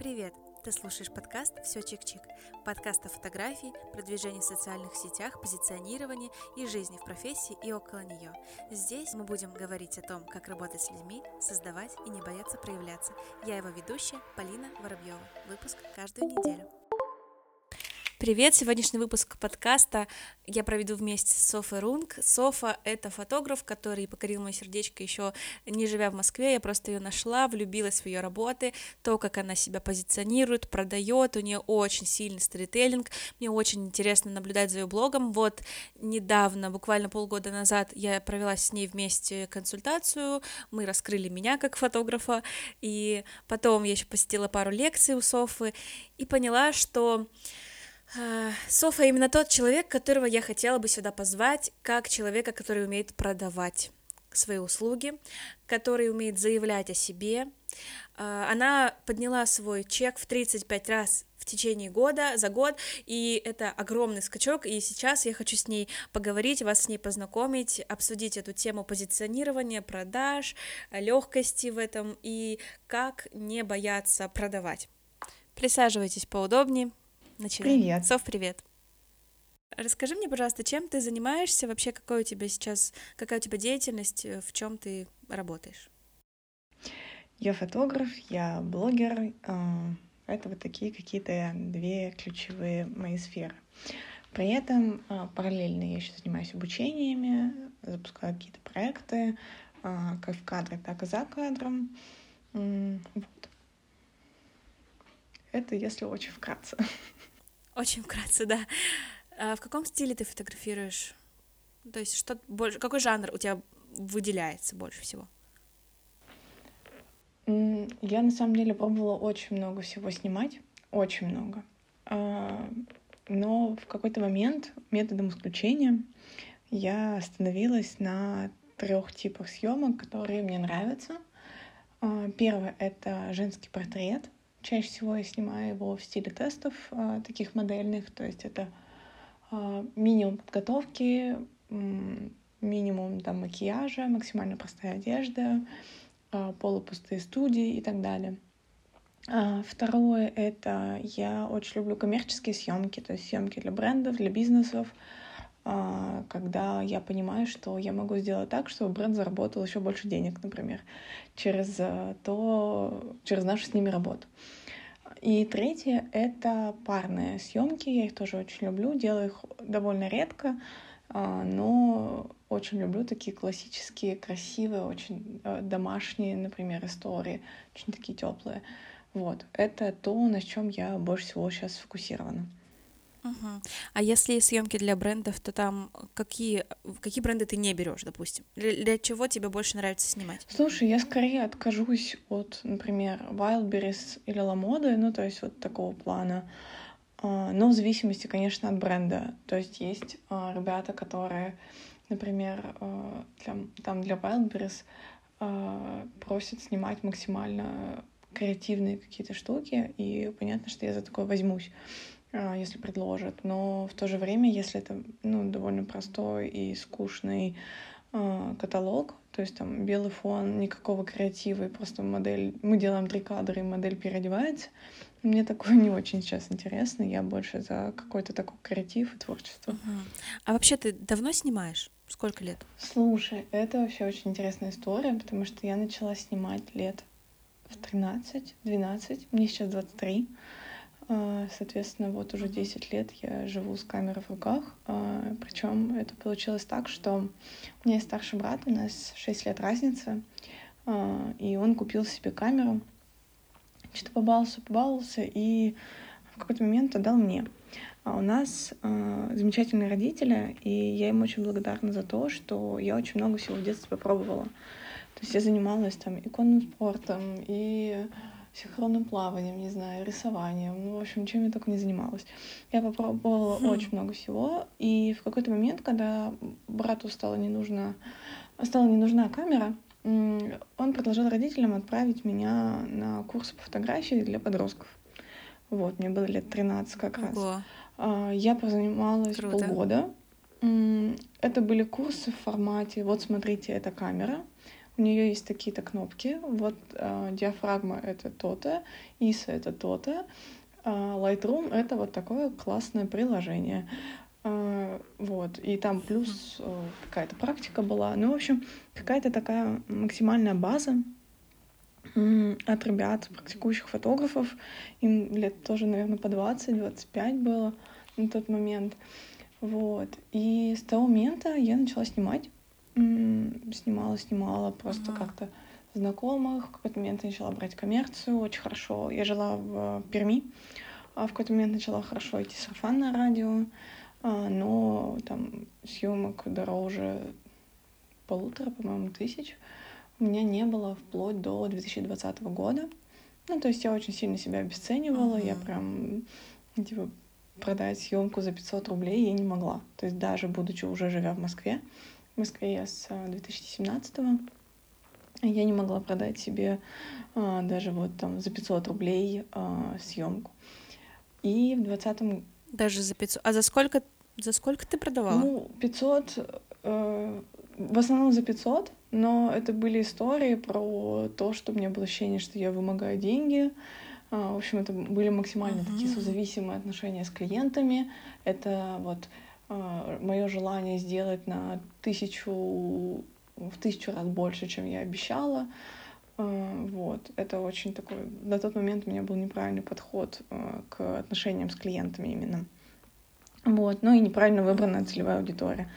Привет! Ты слушаешь подкаст «Все чик-чик». Подкаст о фотографии, продвижении в социальных сетях, позиционировании и жизни в профессии и около нее. Здесь мы будем говорить о том, как работать с людьми, создавать и не бояться проявляться. Я его ведущая Полина Воробьева. Выпуск каждую неделю. Привет! Сегодняшний выпуск подкаста я проведу вместе с Софой Рунг. Софа — это фотограф, который покорил мое сердечко еще не живя в Москве. Я просто ее нашла, влюбилась в ее работы, то, как она себя позиционирует, продает. У нее очень сильный сторителлинг. Мне очень интересно наблюдать за ее блогом. Вот недавно, буквально полгода назад, я провела с ней вместе консультацию. Мы раскрыли меня как фотографа. И потом я еще посетила пару лекций у Софы и поняла, что Софа именно тот человек, которого я хотела бы сюда позвать, как человека, который умеет продавать свои услуги, который умеет заявлять о себе. А, она подняла свой чек в 35 раз в течение года, за год, и это огромный скачок, и сейчас я хочу с ней поговорить, вас с ней познакомить, обсудить эту тему позиционирования, продаж, легкости в этом и как не бояться продавать. Присаживайтесь поудобнее, Начинаем. Привет. Сов, привет. Расскажи мне, пожалуйста, чем ты занимаешься, вообще какой у тебя сейчас, какая у тебя деятельность, э, в чем ты работаешь? Я фотограф, я блогер. А, это вот такие какие-то две ключевые мои сферы. При этом а, параллельно я еще занимаюсь обучениями, запускаю какие-то проекты, а, как в кадре, так и за кадром. Вот. Это если очень вкратце. Очень вкратце, да. А в каком стиле ты фотографируешь? То есть что больше, какой жанр у тебя выделяется больше всего? Я на самом деле пробовала очень много всего снимать, очень много. А, но в какой-то момент методом исключения я остановилась на трех типах съемок, которые мне нравятся. А, первое — это женский портрет — Чаще всего я снимаю его в стиле тестов, а, таких модельных, то есть это а, минимум подготовки, минимум там, макияжа, максимально простая одежда, а, полупустые студии и так далее. Второе — это я очень люблю коммерческие съемки, то есть съемки для брендов, для бизнесов, когда я понимаю, что я могу сделать так, чтобы бренд заработал еще больше денег, например, через то, через нашу с ними работу. И третье — это парные съемки. Я их тоже очень люблю. Делаю их довольно редко, а, но очень люблю такие классические, красивые, очень э, домашние, например, истории, очень такие теплые. Вот, это то, на чем я больше всего сейчас сфокусирована. Угу. А если съемки для брендов, то там какие, какие бренды ты не берешь, допустим? Для, для чего тебе больше нравится снимать? Слушай, я скорее откажусь от, например, Wildberries или LaModa, ну, то есть вот такого плана. А, но в зависимости, конечно, от бренда. То есть есть а, ребята, которые, например, а, для, там для Wildberries просят снимать максимально креативные какие-то штуки, и понятно, что я за такое возьмусь. А, если предложат. Но в то же время, если это ну, довольно простой и скучный э, каталог, то есть там белый фон, никакого креатива, и просто модель... Мы делаем три кадра, и модель переодевается. Мне такое не очень сейчас интересно. Я больше за какой-то такой креатив и творчество. Uh-huh. А вообще ты давно снимаешь? Сколько лет? Слушай, это вообще очень интересная история, потому что я начала снимать лет в 13-12, мне сейчас 23. А, соответственно, вот уже 10 лет я живу с камерой в руках. А, Причем это получилось так, что у меня есть старший брат, у нас 6 лет разница, а, и он купил себе камеру. Что-то побаловался, побаловался, и в какой-то момент отдал мне. А у нас э, замечательные родители, и я им очень благодарна за то, что я очень много всего в детстве попробовала. То есть я занималась там иконным спортом, и синхронным плаванием, не знаю, рисованием, ну, в общем, чем я только не занималась. Я попробовала хм. очень много всего, и в какой-то момент, когда брату стало не нужно, стала не нужна камера, он предложил родителям отправить меня на курсы по фотографии для подростков. Вот, мне было лет 13 как раз. Ого. Я позанималась Круто. полгода. Это были курсы в формате, вот смотрите, это камера, у нее есть такие-то кнопки. Вот э, диафрагма это то-то, ISO это то-то, э, Lightroom это вот такое классное приложение. Э, вот, и там плюс э, какая-то практика была. Ну, в общем, какая-то такая максимальная база от ребят, практикующих фотографов. Им лет тоже, наверное, по 20-25 было на тот момент. Вот. И с того момента я начала снимать снимала, снимала просто ага. как-то знакомых. В какой-то момент я начала брать коммерцию очень хорошо. Я жила в Перми, а в какой-то момент начала хорошо идти сарафанное радио, а, но там съемок дороже полутора, по-моему, тысяч у меня не было вплоть до 2020 года. Ну, то есть я очень сильно себя обесценивала, uh-huh. я прям, типа, продать съемку за 500 рублей я не могла. То есть даже будучи уже живя в Москве, в Москве я с 2017 -го. Я не могла продать себе а, даже вот там за 500 рублей а, съемку. И в 20 Даже за 500? А за сколько, за сколько ты продавала? Ну, 500... Э, в основном за 500, но это были истории про то, что у меня было ощущение, что я вымогаю деньги. А, в общем, это были максимально uh-huh. такие созависимые отношения с клиентами. Это вот а, мое желание сделать на тысячу, в тысячу раз больше, чем я обещала. А, вот, это очень такой... На тот момент у меня был неправильный подход а, к отношениям с клиентами именно. Вот, ну и неправильно выбранная целевая аудитория.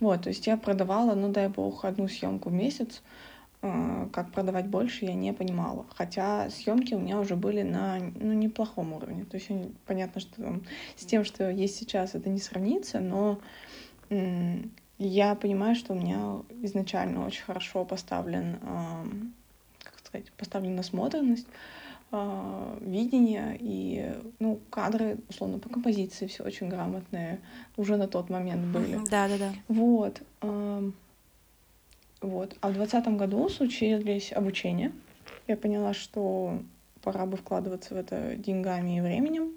Вот, то есть я продавала, ну дай бог, одну съемку в месяц, а, как продавать больше, я не понимала. Хотя съемки у меня уже были на ну, неплохом уровне. То есть понятно, что там, с тем, что есть сейчас, это не сравнится, но я понимаю, что у меня изначально очень хорошо поставлен, как сказать, поставлена насмотренность, а, видение и ну кадры условно по композиции все очень грамотные уже на тот момент были да да да вот вот. А в двадцатом году случились обучения. Я поняла, что пора бы вкладываться в это деньгами и временем.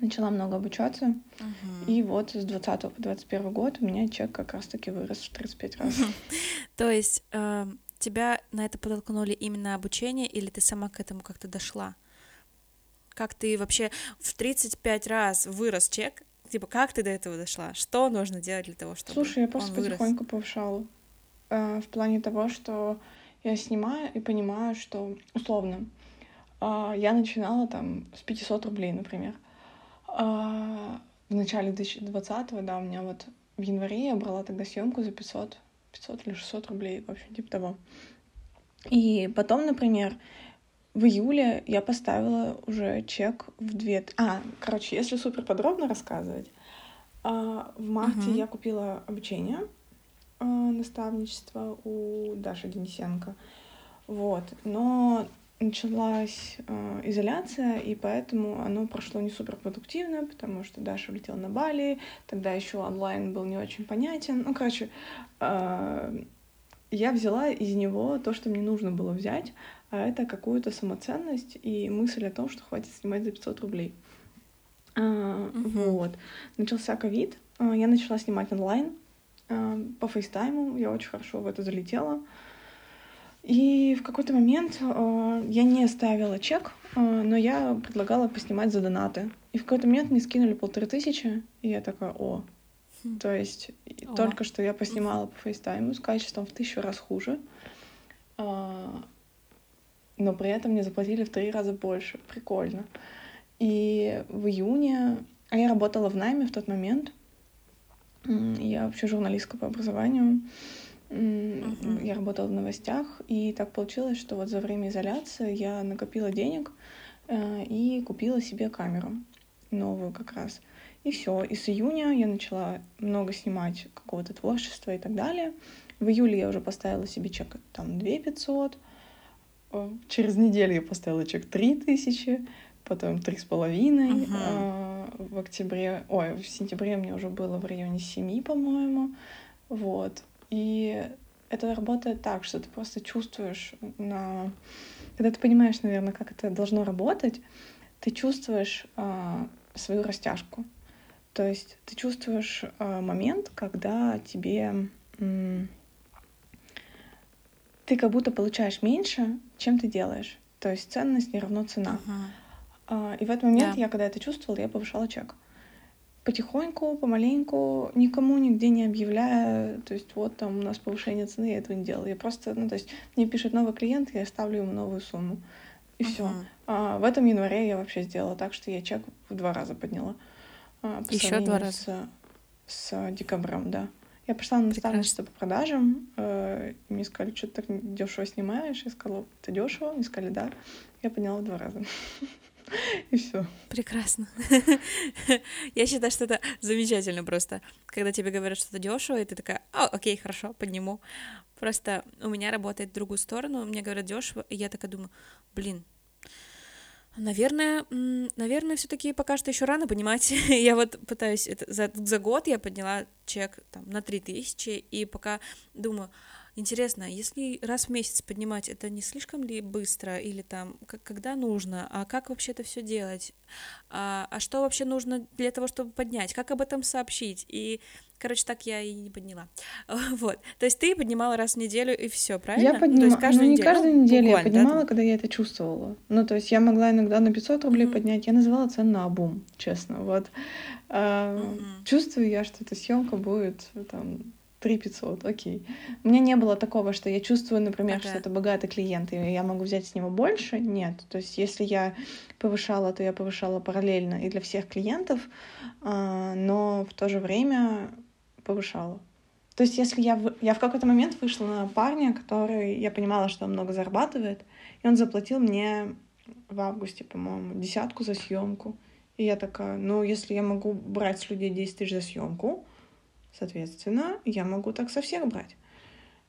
Начала много обучаться. Uh-huh. И вот с 20 по 21 год у меня чек как раз-таки вырос в 35 раз. То есть э, тебя на это подтолкнули именно обучение, или ты сама к этому как-то дошла? Как ты вообще в 35 раз вырос чек? Типа, как ты до этого дошла? Что нужно делать для того, чтобы Слушай, я просто потихоньку повышала. Э, в плане того, что я снимаю и понимаю, что условно э, я начинала там с 500 рублей, например. Э, в начале 2020-го, да, у меня вот в январе я брала тогда съемку за 500, 500 или 600 рублей, в общем, типа того. И потом, например, в июле я поставила уже чек в две... А, короче, если супер подробно рассказывать, в марте uh-huh. я купила обучение наставничество у Даши Денисенко. Вот. Но началась э, изоляция, и поэтому оно прошло не супер продуктивно, потому что Даша улетела на Бали, тогда еще онлайн был не очень понятен. Ну, короче, э, я взяла из него то, что мне нужно было взять, а это какую-то самоценность и мысль о том, что хватит снимать за 500 рублей. Uh, uh-huh. Вот. Начался ковид, я начала снимать онлайн, Э, по FaceTime у, я очень хорошо в это залетела. И в какой-то момент э, я не ставила чек, э, но я предлагала поснимать за донаты. И в какой-то момент мне скинули полторы тысячи, и я такая, о. Хм. То есть о. только что я поснимала по FaceTime у с качеством в тысячу раз хуже, э, но при этом мне заплатили в три раза больше. Прикольно. И в июне... А я работала в найме в тот момент — я вообще журналистка по образованию. Uh-huh. Я работала в новостях, и так получилось, что вот за время изоляции я накопила денег э, и купила себе камеру новую как раз. И все. И с июня я начала много снимать какого-то творчества и так далее. В июле я уже поставила себе чек там 2 500. Э, через неделю я поставила чек 3 тысячи потом три с половиной. А, в октябре, ой, в сентябре мне уже было в районе семи, по-моему. Вот. И это работает так, что ты просто чувствуешь на... Когда ты понимаешь, наверное, как это должно работать, ты чувствуешь а, свою растяжку. То есть ты чувствуешь а, момент, когда тебе... М- ты как будто получаешь меньше, чем ты делаешь. То есть ценность не равно цена. Ага. И в этот момент Да. я, когда это чувствовала, я повышала чек. Потихоньку, помаленьку, никому нигде не объявляя, то есть вот там у нас повышение цены, я этого не делала. Я просто, ну то есть мне пишет новый клиент, я ставлю ему новую сумму. И все. Мгм. в этом январе я вообще сделала так, что я чек в два раза подняла. а, по Ещё два сравнению С, с декабрем, да. Я пошла на наставничество по продажам, э, мне сказали, что ты так дешево снимаешь. Я сказала, это дешево. Мне сказали, да. Я подняла в два раза. И все. Прекрасно. Я считаю, что это замечательно просто, когда тебе говорят что-то дешево, и ты такая, а, окей, хорошо, подниму. Просто у меня работает в другую сторону, мне говорят дешево, и я такая думаю, блин, Наверное, наверное, все-таки пока что еще рано понимать. я вот пытаюсь это за, за год я подняла чек там на 3000, и пока думаю, интересно, если раз в месяц поднимать, это не слишком ли быстро или там как, когда нужно, а как вообще это все делать, а, а что вообще нужно для того, чтобы поднять, как об этом сообщить и Короче, так я и не подняла. Вот. То есть ты поднимала раз в неделю и все, правильно? Я поднимала, то есть каждую ну, не неделю, каждую ну, неделю, я буквально, да, поднимала, там? когда я это чувствовала. Ну, то есть я могла иногда на 500 рублей Мгм. поднять, я называла цену на обум, честно, вот. А, Мгм. Чувствую я, что эта съемка будет там 3 500, окей. У меня не было такого, что я чувствую, например, что Ага. это богатый клиент, и я могу взять с него больше. Нет. То есть если я повышала, то я повышала параллельно и для всех клиентов, а, но в то же время повышала. То есть если я, в- я в какой-то момент вышла на парня, который, я понимала, что он много зарабатывает, и он заплатил мне в августе, по-моему, десятку за съемку. И я такая, ну, если я могу брать с людей 10 тысяч за съемку, соответственно, я могу так со всех брать.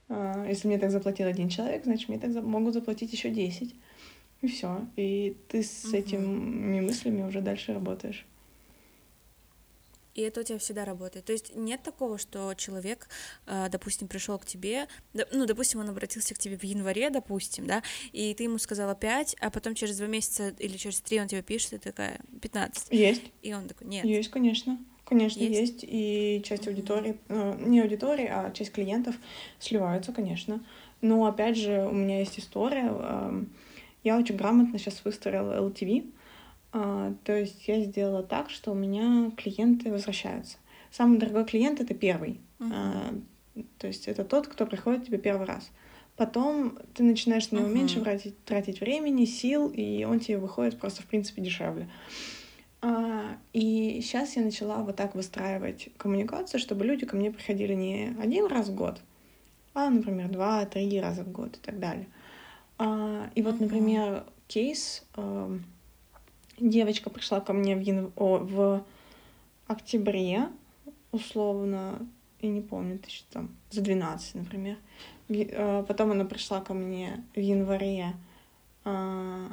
А, Если мне так заплатил один человек, значит, мне так могут заплатить еще 10. И все. И ты с Мгм. этими мыслями уже дальше работаешь. И это у тебя всегда работает. То есть нет такого, что человек, э, допустим, пришел к тебе, ну, допустим, он обратился к тебе в январе, допустим, да, и ты ему сказала 5, а потом через два месяца или через три он тебе пишет, и такая 15. Есть. И он такой, нет. Есть, конечно. Конечно, Есть? есть. И часть аудитории, э, не аудитории, а часть клиентов сливаются, конечно. Но опять же, у меня есть история. эм, Я очень грамотно сейчас выстроила LTV. а, То есть я сделала так, что у меня клиенты возвращаются. Самый дорогой клиент это первый. А, То есть это тот, кто приходит к тебе первый раз. Потом ты начинаешь на него Мгм. меньше тратить, тратить времени, сил, и он тебе выходит просто, в принципе, дешевле. А, И сейчас я начала вот так выстраивать коммуникацию, чтобы люди ко мне приходили не один раз в год, а, например, два-три раза в год и так далее. А, И вот, например, кейс. эм, Девочка пришла ко мне в, ян- о, в октябре, условно, я не помню, тысяч там, за 12, например. Э, Потом она пришла ко мне в январе, а,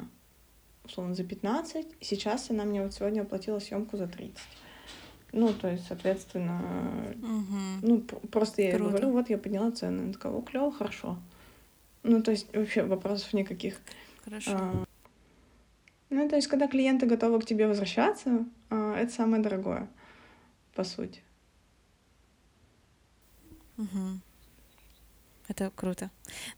условно, за 15. И сейчас она мне вот сегодня оплатила съемку за 30. Ну, то есть, соответственно, Мгм. ну, просто я Круто. говорю, вот я подняла цены. Она такая, клево, хорошо. Ну, то есть, вообще вопросов никаких. Хорошо. А, Ну, то есть, когда клиенты готовы к тебе возвращаться, а, это самое дорогое, по сути. Мгм. Это круто.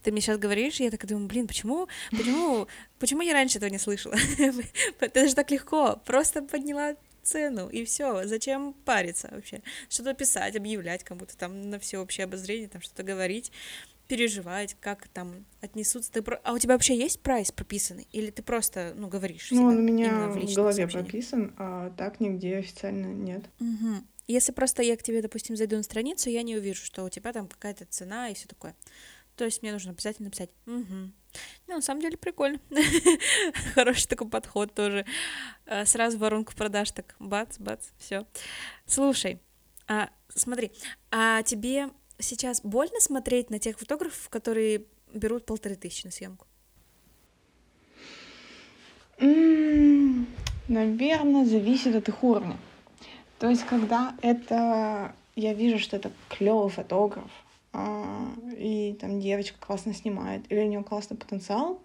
Ты мне сейчас говоришь, и я так думаю, блин, почему, почему, почему я раньше этого не слышала? Это же так легко, просто подняла цену, и все. Зачем париться вообще? Что-то писать, объявлять кому-то там на всеобщее обозрение, там что-то говорить, переживать, как там отнесутся. Ты про- А у тебя вообще есть прайс прописанный? Или ты просто, ну, говоришь Ну, он у меня в, личных голове сообщениях? прописан, а так нигде официально нет. Мгм. Если просто я к тебе, допустим, зайду на страницу, я не увижу, что у тебя там какая-то цена и все такое. То есть мне нужно обязательно написать. Мгм. Ну, на самом деле прикольно. Хороший такой подход тоже. А, Сразу воронку продаж так бац, бац, все. Слушай, а, смотри, а тебе сейчас больно смотреть на тех фотографов, которые берут полторы тысячи на съемку? Наверное, зависит от их уровня. То есть, когда это я вижу, что это клевый фотограф, а, и там девочка классно снимает, или у нее классный потенциал,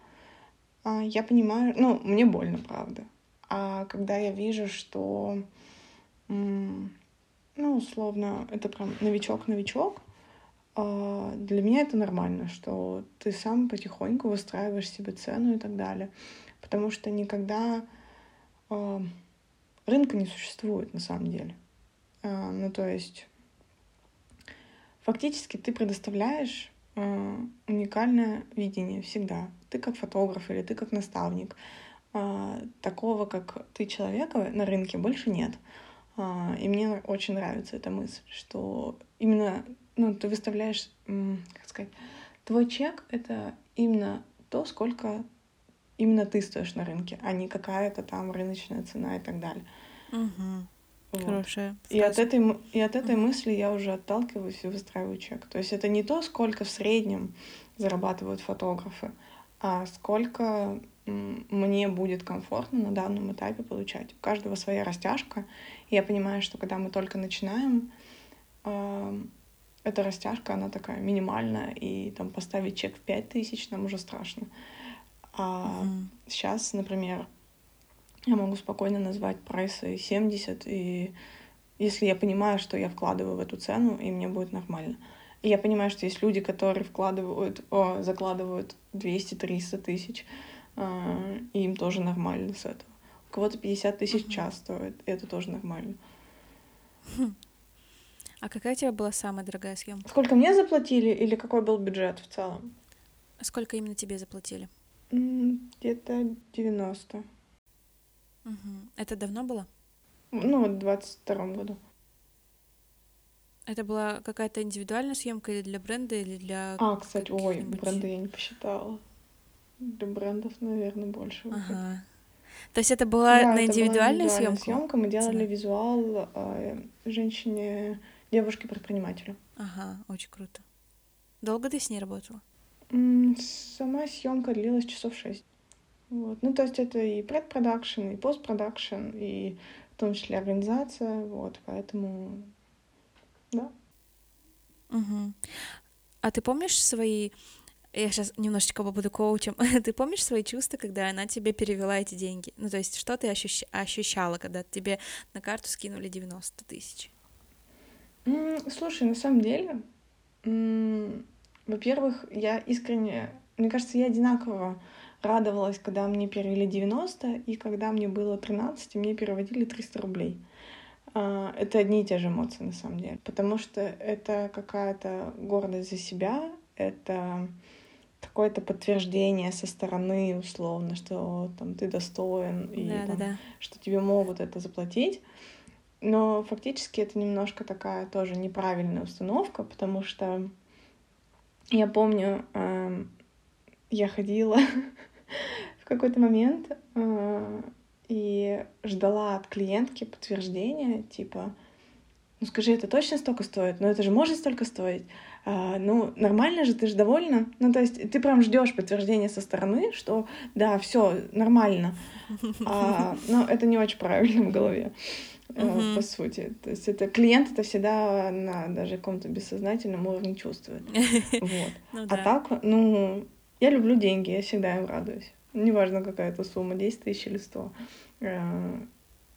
а, я понимаю, ну, мне больно, правда. А когда я вижу, что, ну, условно, это прям новичок-новичок, а, для меня это нормально, что ты сам потихоньку выстраиваешь себе цену и так далее. Потому что никогда рынка не существует на самом деле. А, ну, то есть фактически ты предоставляешь уникальное видение всегда. Ты как фотограф или ты как наставник. Такого, как ты человека на рынке больше нет. И мне очень нравится эта мысль, что именно ну, ты выставляешь, как сказать, твой чек — это именно то, сколько именно ты стоишь на рынке, а не какая-то там рыночная цена и так далее. Угу. Вот. Хорошая. И от этой, и от этой угу. мысли я уже отталкиваюсь и выстраиваю чек. То есть это не то, сколько в среднем зарабатывают фотографы, а сколько мне будет комфортно на данном этапе получать. У каждого своя растяжка. И я понимаю, что когда мы только начинаем, эта растяжка, она такая минимальная, и там поставить чек в 5 тысяч нам уже страшно. А угу. сейчас, например, я могу спокойно назвать прайсы 70, и если я понимаю, что я вкладываю в эту цену, и мне будет нормально. И я понимаю, что есть люди, которые вкладывают, о, закладывают 200-300 тысяч, э, и им тоже нормально с этого. У кого-то 50 тысяч в час стоит, и это тоже нормально. Хм. А какая у тебя была самая дорогая съемка? Сколько мне заплатили или какой был бюджет в целом? Сколько именно тебе заплатили? Где-то 90. Угу. Это давно было? Ну, в 22 году. Это была какая-то индивидуальная съемка или для бренда, или для... А, кстати, ой, бренда я не посчитала. Для брендов, наверное, больше. Ага. То есть это была да, на индивидуальную съемку? съемка. Мы делали визуал э, женщине девушки-предпринимателю. Ага, очень круто. Долго ты с ней работала? Сама съемка длилась часов шесть. Вот. Ну, то есть это и предпродакшн, и постпродакшн, и в том числе организация, вот, поэтому, да. Угу. А ты помнишь свои... Я сейчас немножечко побуду коучем. ты помнишь свои чувства, когда она тебе перевела эти деньги? Ну, то есть что ты ощущ... ощущала, когда тебе на карту скинули 90 тысяч? Слушай, на самом деле, во-первых, я искренне, мне кажется, я одинаково радовалась, когда мне перевели 90, и когда мне было 13, и мне переводили 300 рублей. А, это одни и те же эмоции, на самом деле. Потому что это какая-то гордость за себя, это какое-то подтверждение со стороны, условно, что там ты достоин, и да, там, да. что тебе могут это заплатить. Но фактически это немножко такая тоже неправильная установка, потому что я помню, э, я ходила в какой-то момент э, и ждала от клиентки подтверждения, типа, ну скажи, это точно столько стоит? Ну это же может столько стоить? А, ну, нормально же, ты же довольна. Ну, то есть ты прям ждешь подтверждения со стороны, что да, все нормально. А, но это не очень правильно в голове uh-huh. по сути. То есть это клиент это всегда на даже каком-то бессознательном уровне чувствует. Вот. Ну, а так, ну, я люблю деньги, я всегда им радуюсь. Неважно, какая это сумма, 10 тысяч или 100. Э,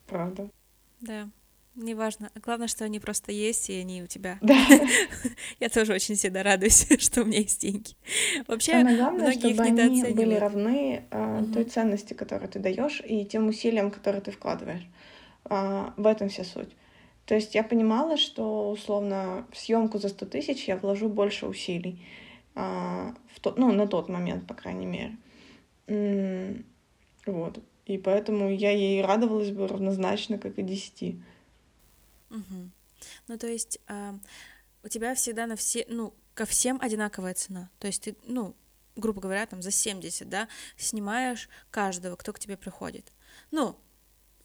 правда. Да. Неважно. Главное, что они просто есть, и они у тебя. Да. Я тоже очень всегда радуюсь, что у меня есть деньги. Вообще, Самое главное, чтобы они были равны э, той ценности, которую ты даешь, и тем усилиям, которые ты вкладываешь. А, в этом вся суть. То есть я понимала, что условно в съемку за 100 тысяч я вложу больше усилий. А, в то, ну, на тот момент, по крайней мере. М-м- вот. И поэтому я ей радовалась бы равнозначно, как и 10. Угу. Ну, то есть э, у тебя всегда на все, ну, ко всем одинаковая цена. То есть ты, ну, грубо говоря, там за 70, да, снимаешь каждого, кто к тебе приходит. Ну,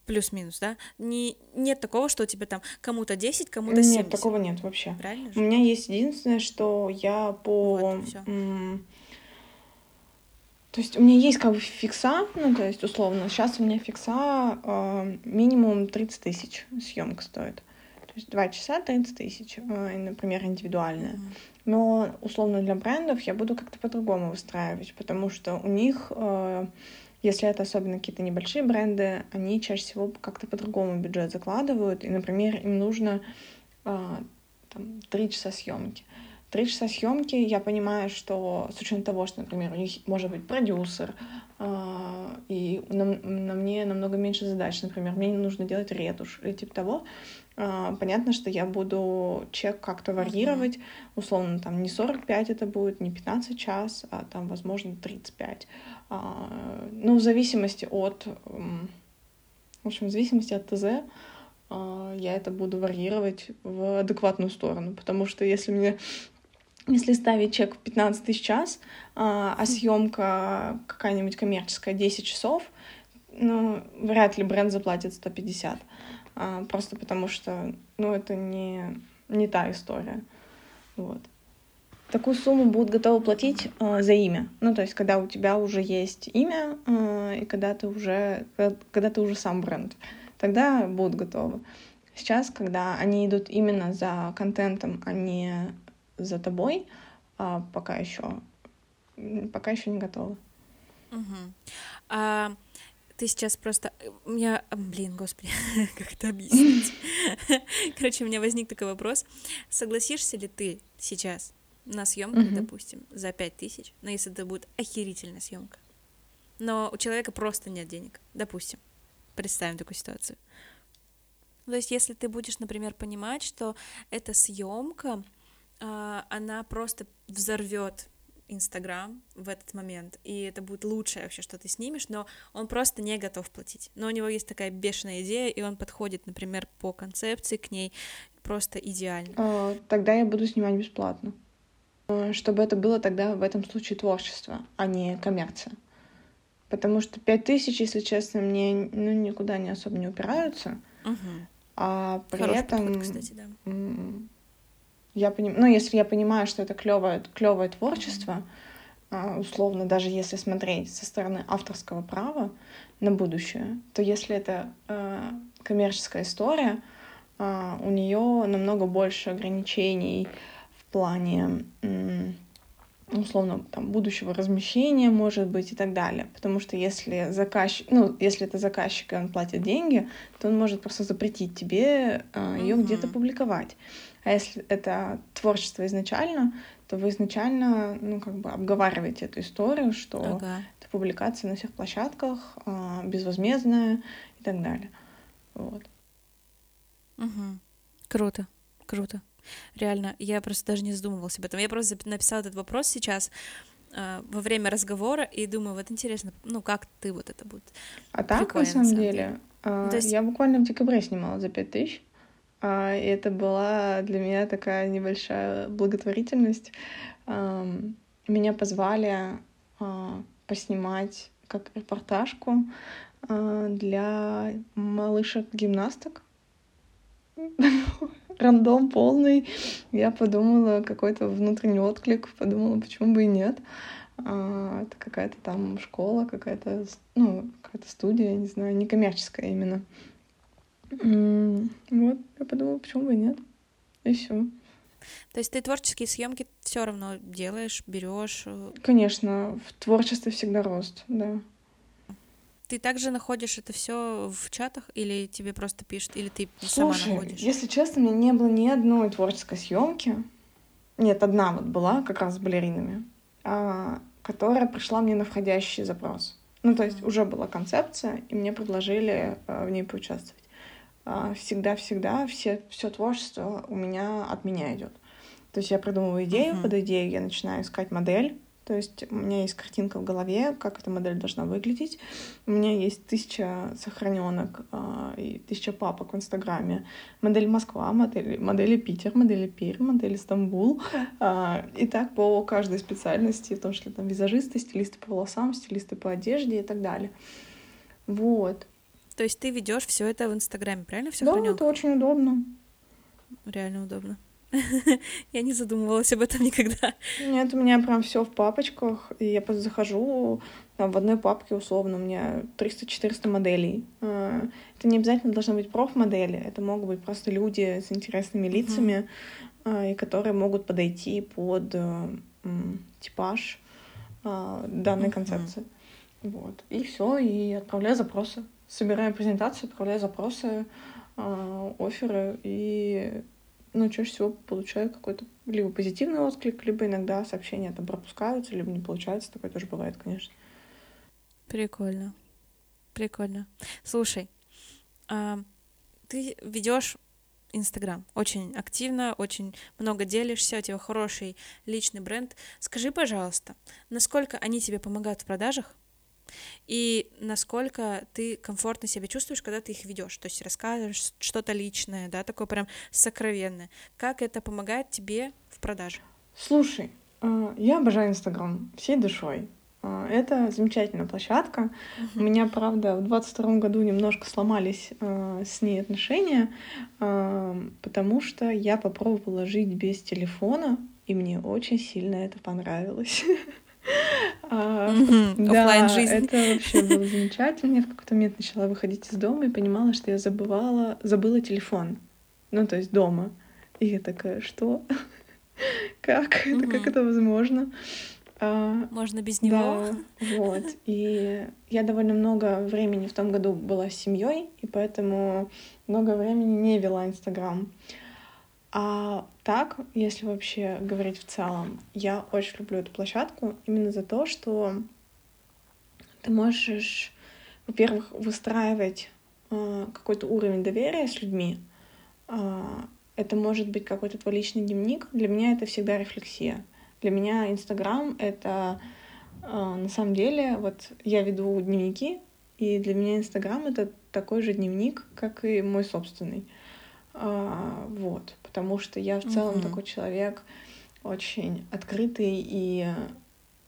плюс-минус, да? Не, нет такого, что у тебя там кому-то 10, кому-то 70. Нет, такого нет вообще. Правильно же? У меня есть единственное, что я по... Вот, то есть у меня есть как бы фикса, ну, то есть условно, сейчас у меня фикса э, минимум 30 тысяч съемка стоит. То есть 2 часа 30 тысяч, э, например, индивидуальная. Но условно для брендов я буду как-то по-другому выстраивать, потому что у них э, если это особенно какие-то небольшие бренды, они чаще всего как-то по-другому бюджет закладывают. И, например, им нужно 3 часа съемки. Три часа съемки, я понимаю, что с учетом того, что, например, у них может быть продюсер, э, и на, на мне намного меньше задач, например, мне не нужно делать ретушь или типа того, э, понятно, что я буду чек как-то варьировать, условно, там не 45 это будет, не 15 час, а там, возможно, 35. Э, ну, в зависимости от, в общем, в зависимости от ТЗ, я это буду варьировать в адекватную сторону, потому что если мне если ставить чек в 15 тысяч час, а, а съемка какая-нибудь коммерческая 10 часов, ну, вряд ли бренд заплатит 150. А, просто потому что, ну, это не, не та история. Вот. Такую сумму будут готовы платить э, за имя. Ну, то есть, когда у тебя уже есть имя, э, и когда ты уже, когда ты уже сам бренд, тогда будут готовы. Сейчас, когда они идут именно за контентом, а не за тобой, а пока еще пока еще не готова. Угу. А, ты сейчас просто... У меня... Блин, господи, как это объяснить? Короче, у меня возник такой вопрос. Согласишься ли ты сейчас на съемку, угу. допустим, за пять тысяч, но если это будет охерительная съемка, но у человека просто нет денег, допустим, представим такую ситуацию. То есть, если ты будешь, например, понимать, что эта съемка а, она просто взорвет Инстаграм в этот момент, и это будет лучшее вообще, что ты снимешь, но он просто не готов платить. Но у него есть такая бешеная идея, и он подходит, например, по концепции к ней просто идеально. А, тогда я буду снимать бесплатно. А, чтобы это было тогда в этом случае творчество, а не коммерция. Потому что пять тысяч, если честно, мне ну, никуда не особо не упираются. Угу. А при Хороший этом... Подход, кстати, да я понимаю, ну, если я понимаю, что это клевое, клевое творчество, mm-hmm. условно, даже если смотреть со стороны авторского права на будущее, то если это э, коммерческая история, э, у нее намного больше ограничений в плане э, условно там будущего размещения может быть и так далее потому что если заказчик ну если это заказчик и он платит деньги то он может просто запретить тебе э, ее mm-hmm. где-то публиковать а если это творчество изначально, то вы изначально, ну, как бы обговариваете эту историю, что ага. это публикация на всех площадках, а, безвозмездная и так далее. Вот. Угу. Круто, круто. Реально, я просто даже не задумывалась об этом. Я просто написала этот вопрос сейчас э, во время разговора и думаю, вот интересно, ну как ты вот это будет? А так, на самом, на самом деле, деле. Э, есть... я буквально в декабре снимала за пять тысяч. А, это была для меня такая небольшая благотворительность. Меня позвали а, поснимать как репортажку а, для малышек-гимнасток. Рандом полный. Я подумала, какой-то внутренний отклик, подумала, почему бы и нет. Это какая-то там школа, какая-то, ну, какая-то студия, не знаю, некоммерческая именно. Вот, я подумала, почему бы и нет. И все. То есть ты творческие съемки все равно делаешь, берешь? Э, Конечно, в творчестве всегда рост, да. Ты также находишь это все в чатах или тебе просто пишут, или ты Слушай, сама находишь? Если честно, у меня не было ни одной творческой съемки. Нет, одна вот была, как раз с балеринами, а, которая пришла мне на входящий запрос. Ну, то есть уже была концепция, и мне предложили а, в ней поучаствовать. А, всегда-всегда все, все творчество у меня от меня идет. То есть я придумываю идею, uh-huh. под идею я начинаю искать модель. То есть у меня есть картинка в голове, как эта модель должна выглядеть. У меня есть тысяча сохраненок э, и тысяча папок в Инстаграме. Модель Москва, модель, модели Питер, модели Пир, модель Стамбул. Э, и так по каждой специальности, в том числе там визажисты, стилисты по волосам, стилисты по одежде и так далее. Вот. То есть ты ведешь все это в Инстаграме, правильно? Все да, хранёнка? это очень удобно. Реально удобно. Я не задумывалась об этом никогда. Нет, у меня прям все в папочках. И я просто захожу, там, в одной папке условно у меня 300-400 моделей. А, это не обязательно должны быть проф-модели, это могут быть просто люди с интересными лицами, uh-huh. и которые могут подойти под типаж а, данной uh-huh. концепции. Вот. И все, и отправляю запросы собираю презентацию, отправляю запросы, э, оферы и ну, чаще всего получаю какой-то либо позитивный отклик, либо иногда сообщения там пропускаются, либо не получается. Такое тоже бывает, конечно. Прикольно. Прикольно. Слушай, а, ты ведешь Инстаграм очень активно, очень много делишься, у тебя хороший личный бренд. Скажи, пожалуйста, насколько они тебе помогают в продажах? И насколько ты комфортно себя чувствуешь, когда ты их ведешь, то есть рассказываешь что-то личное, да, такое прям сокровенное. Как это помогает тебе в продаже? Слушай, а, я обожаю Инстаграм всей душой. А, это замечательная площадка. У меня, правда, в двадцать втором году немножко сломались э, с ней отношения, э, потому что я попробовала жить без телефона, и мне очень сильно это понравилось. А, Оффлайн жизнь. Это вообще было замечательно. Я в какой-то момент начала выходить из дома и понимала, что я забывала, забыла телефон. Ну, то есть дома. И я такая, что? Как? Это как это возможно? А, Можно без него. Да, вот. И я довольно много времени в том году была с семьей, и поэтому много времени не вела Инстаграм. А так, если вообще говорить в целом, я очень люблю эту площадку именно за то, что ты можешь, во-первых, выстраивать э, какой-то уровень доверия с людьми. Э, это может быть какой-то твой личный дневник. Для меня это всегда рефлексия. Для меня Инстаграм — это э, на самом деле, вот я веду дневники, и для меня Инстаграм — это такой же дневник, как и мой собственный. А, вот, потому что я в целом угу. такой человек очень открытый, и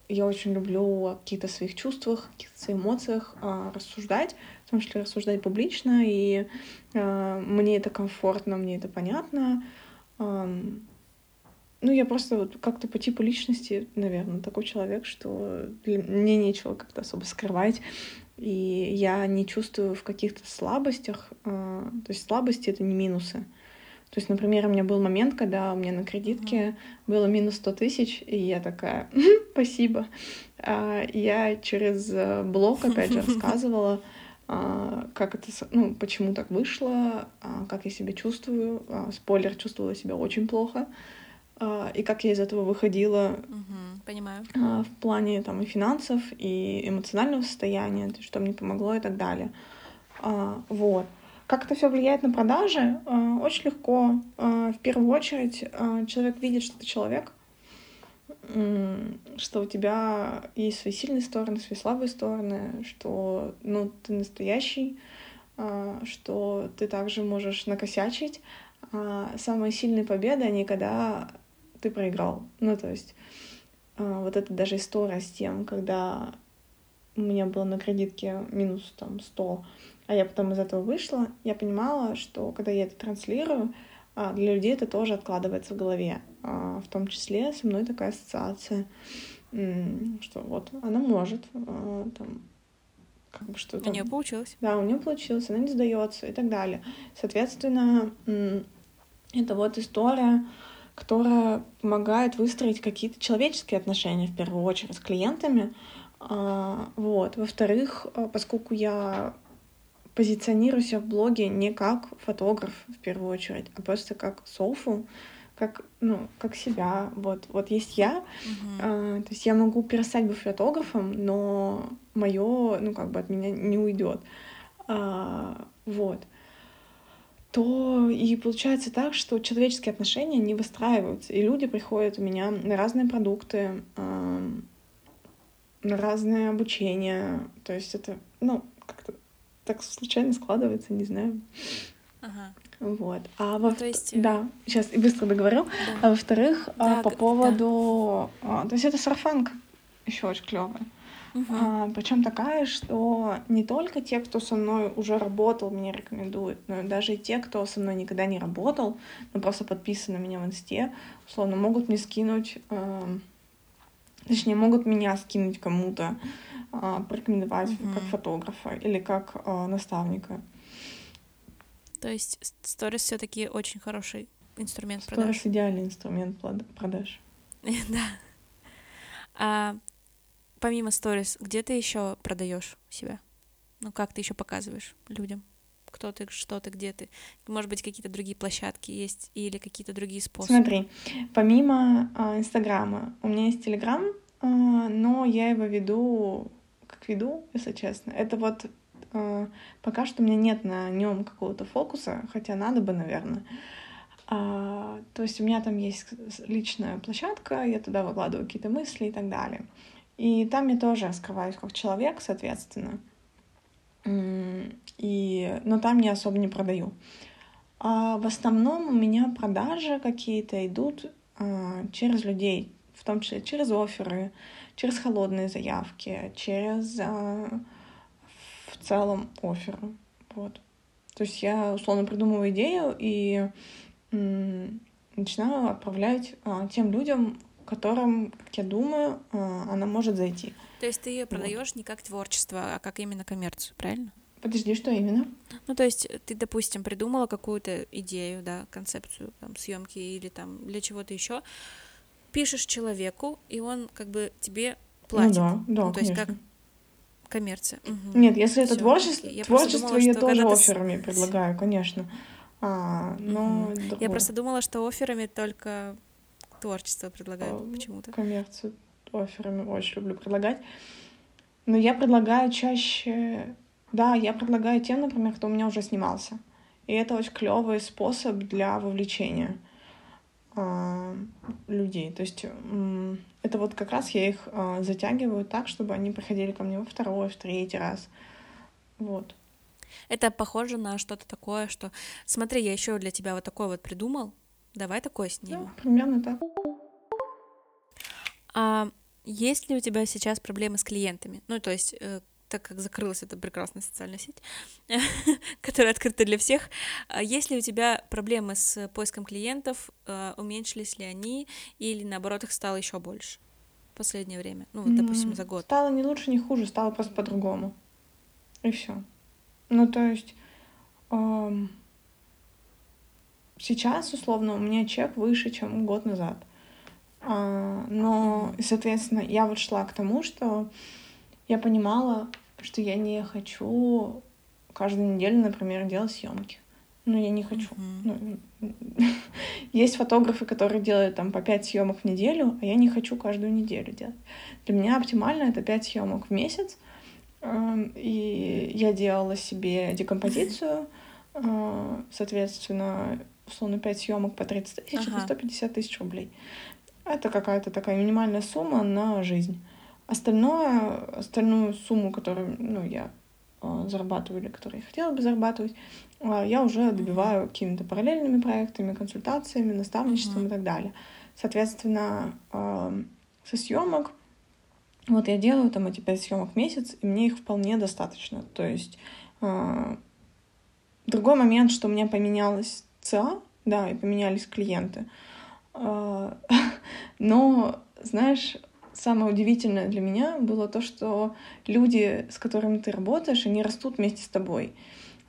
я очень люблю о каких-то своих чувствах, каких-то своих эмоциях а, рассуждать, в том числе рассуждать публично, и а, мне это комфортно, мне это понятно. А, ну, я просто вот как-то по типу личности, наверное, такой человек, что мне нечего как-то особо скрывать. И я не чувствую в каких-то слабостях. Э, то есть слабости — это не минусы. То есть, например, у меня был момент, когда у меня на кредитке было минус 100 тысяч, и я такая, спасибо. А, я через э, блог, опять же, рассказывала, а, как это, ну, почему так вышло, а, как я себя чувствую. Спойлер, чувствовала себя очень плохо. И как я из этого выходила угу, понимаю. В плане там и финансов, и эмоционального состояния, что мне помогло и так далее. Вот. Как это все влияет на продажи? Очень легко. В первую очередь человек видит, что ты человек, что у тебя есть свои сильные стороны, свои слабые стороны, что ну, ты настоящий, что ты также можешь накосячить. Самые сильные победы, они когда ты проиграл. Ну, то есть а, вот это даже история с тем, когда у меня было на кредитке минус там 100, а я потом из этого вышла, я понимала, что когда я это транслирую, а, для людей это тоже откладывается в голове. А, в том числе со мной такая ассоциация, что вот она может там как бы что-то... У нее получилось. Да, у нее получилось, она не сдается и так далее. Соответственно, это вот история которая помогает выстроить какие-то человеческие отношения, в первую очередь, с клиентами. А, вот. Во-вторых, а, поскольку я позиционирую себя в блоге не как фотограф, в первую очередь, а просто как софу, как, ну, как себя. Вот, вот есть я, uh-huh. а, то есть я могу перестать быть фотографом, но мое, ну, как бы от меня не уйдет. А, вот то и получается так, что человеческие отношения не выстраиваются, и люди приходят у меня на разные продукты, на разное обучение, то есть это, ну, как-то так случайно складывается, не знаю. Ага. Вот. А во то есть... Да, сейчас быстро договорю. Да. А во-вторых, да, по поводу, да. то есть это сарафанка еще очень клевая. Угу. А, причем такая, что не только те, кто со мной уже работал, меня рекомендуют, но даже и те, кто со мной никогда не работал, но просто подписаны на меня в инсте, условно, могут мне скинуть, э, точнее, могут меня скинуть кому-то, э, порекомендовать угу. как фотографа или как э, наставника. То есть сторис все-таки очень хороший инструмент продаж. Сторис идеальный инструмент продаж. Да. А помимо сторис, где ты еще продаешь себя? Ну, как ты еще показываешь людям? кто ты, что ты, где ты? Может быть, какие-то другие площадки есть или какие-то другие способы? Смотри, помимо а, Инстаграма, у меня есть Телеграм, а, но я его веду, как веду, если честно. Это вот а, пока что у меня нет на нем какого-то фокуса, хотя надо бы, наверное. А, то есть у меня там есть личная площадка, я туда выкладываю какие-то мысли и так далее. И там я тоже раскрываюсь как человек, соответственно. И, но там я особо не продаю. А в основном у меня продажи какие-то идут а, через людей, в том числе через оферы, через холодные заявки, через а, в целом оферы. Вот. То есть я условно придумываю идею и начинаю отправлять а, тем людям, которым, как я думаю, а, она может зайти. То есть ты ее продаешь вот. не как творчество, а как именно коммерцию, правильно? Подожди, что именно? Ну, то есть ты, допустим, придумала какую-то идею, да, концепцию там съемки или там для чего-то еще, пишешь человеку, и он как бы тебе платит. Ну, да, да, ну, то конечно. есть как коммерция. Угу. Нет, если это Всё, творчество, я творчество думала, я тоже офферами ты... предлагаю, конечно. А, но угу. Я просто думала, что офферами только творчество предлагаю а, почему-то. Коммерцию офферами очень люблю предлагать. Но я предлагаю чаще... Да, я предлагаю тем, например, кто у меня уже снимался. И это очень клевый способ для вовлечения э, людей. То есть это вот как раз я их э, затягиваю так, чтобы они приходили ко мне во второй, в третий раз. Вот. Это похоже на что-то такое, что смотри, я еще для тебя вот такой вот придумал, давай такое снимем. Да, примерно так. А есть ли у тебя сейчас проблемы с клиентами? Ну, то есть, э, так как закрылась эта прекрасная социальная сеть, которая открыта для всех, а есть ли у тебя проблемы с поиском клиентов? Э, уменьшились ли они или наоборот их стало еще больше в последнее время? Ну, вот, допустим, за год. Стало не лучше, не хуже, стало просто по-другому. И все. Ну, то есть эм, сейчас, условно, у меня чек выше, чем год назад. А, но, соответственно, я вот шла к тому, что я понимала, что я не хочу каждую неделю, например, делать съемки. Ну, я не хочу. Mm-hmm. Ну, есть фотографы, которые делают там по пять съемок в неделю, а я не хочу каждую неделю делать. Для меня оптимально это пять съемок в месяц, Эм, и я делала себе декомпозицию, э, соответственно, условно 5 съемок по 30 тысяч, ага. это 150 тысяч рублей. Это какая-то такая минимальная сумма на жизнь. Остальное, остальную сумму, которую ну, я э, зарабатываю или которую я хотела бы зарабатывать, э, я уже добиваю какими-то параллельными проектами, консультациями, наставничеством uh-huh. и так далее. Соответственно, э, со съемок вот я делаю там эти пять съемок в месяц, и мне их вполне достаточно. То есть другой момент, что у меня поменялась ЦА, да, и поменялись клиенты. Но, знаешь, самое удивительное для меня было то, что люди, с которыми ты работаешь, они растут вместе с тобой.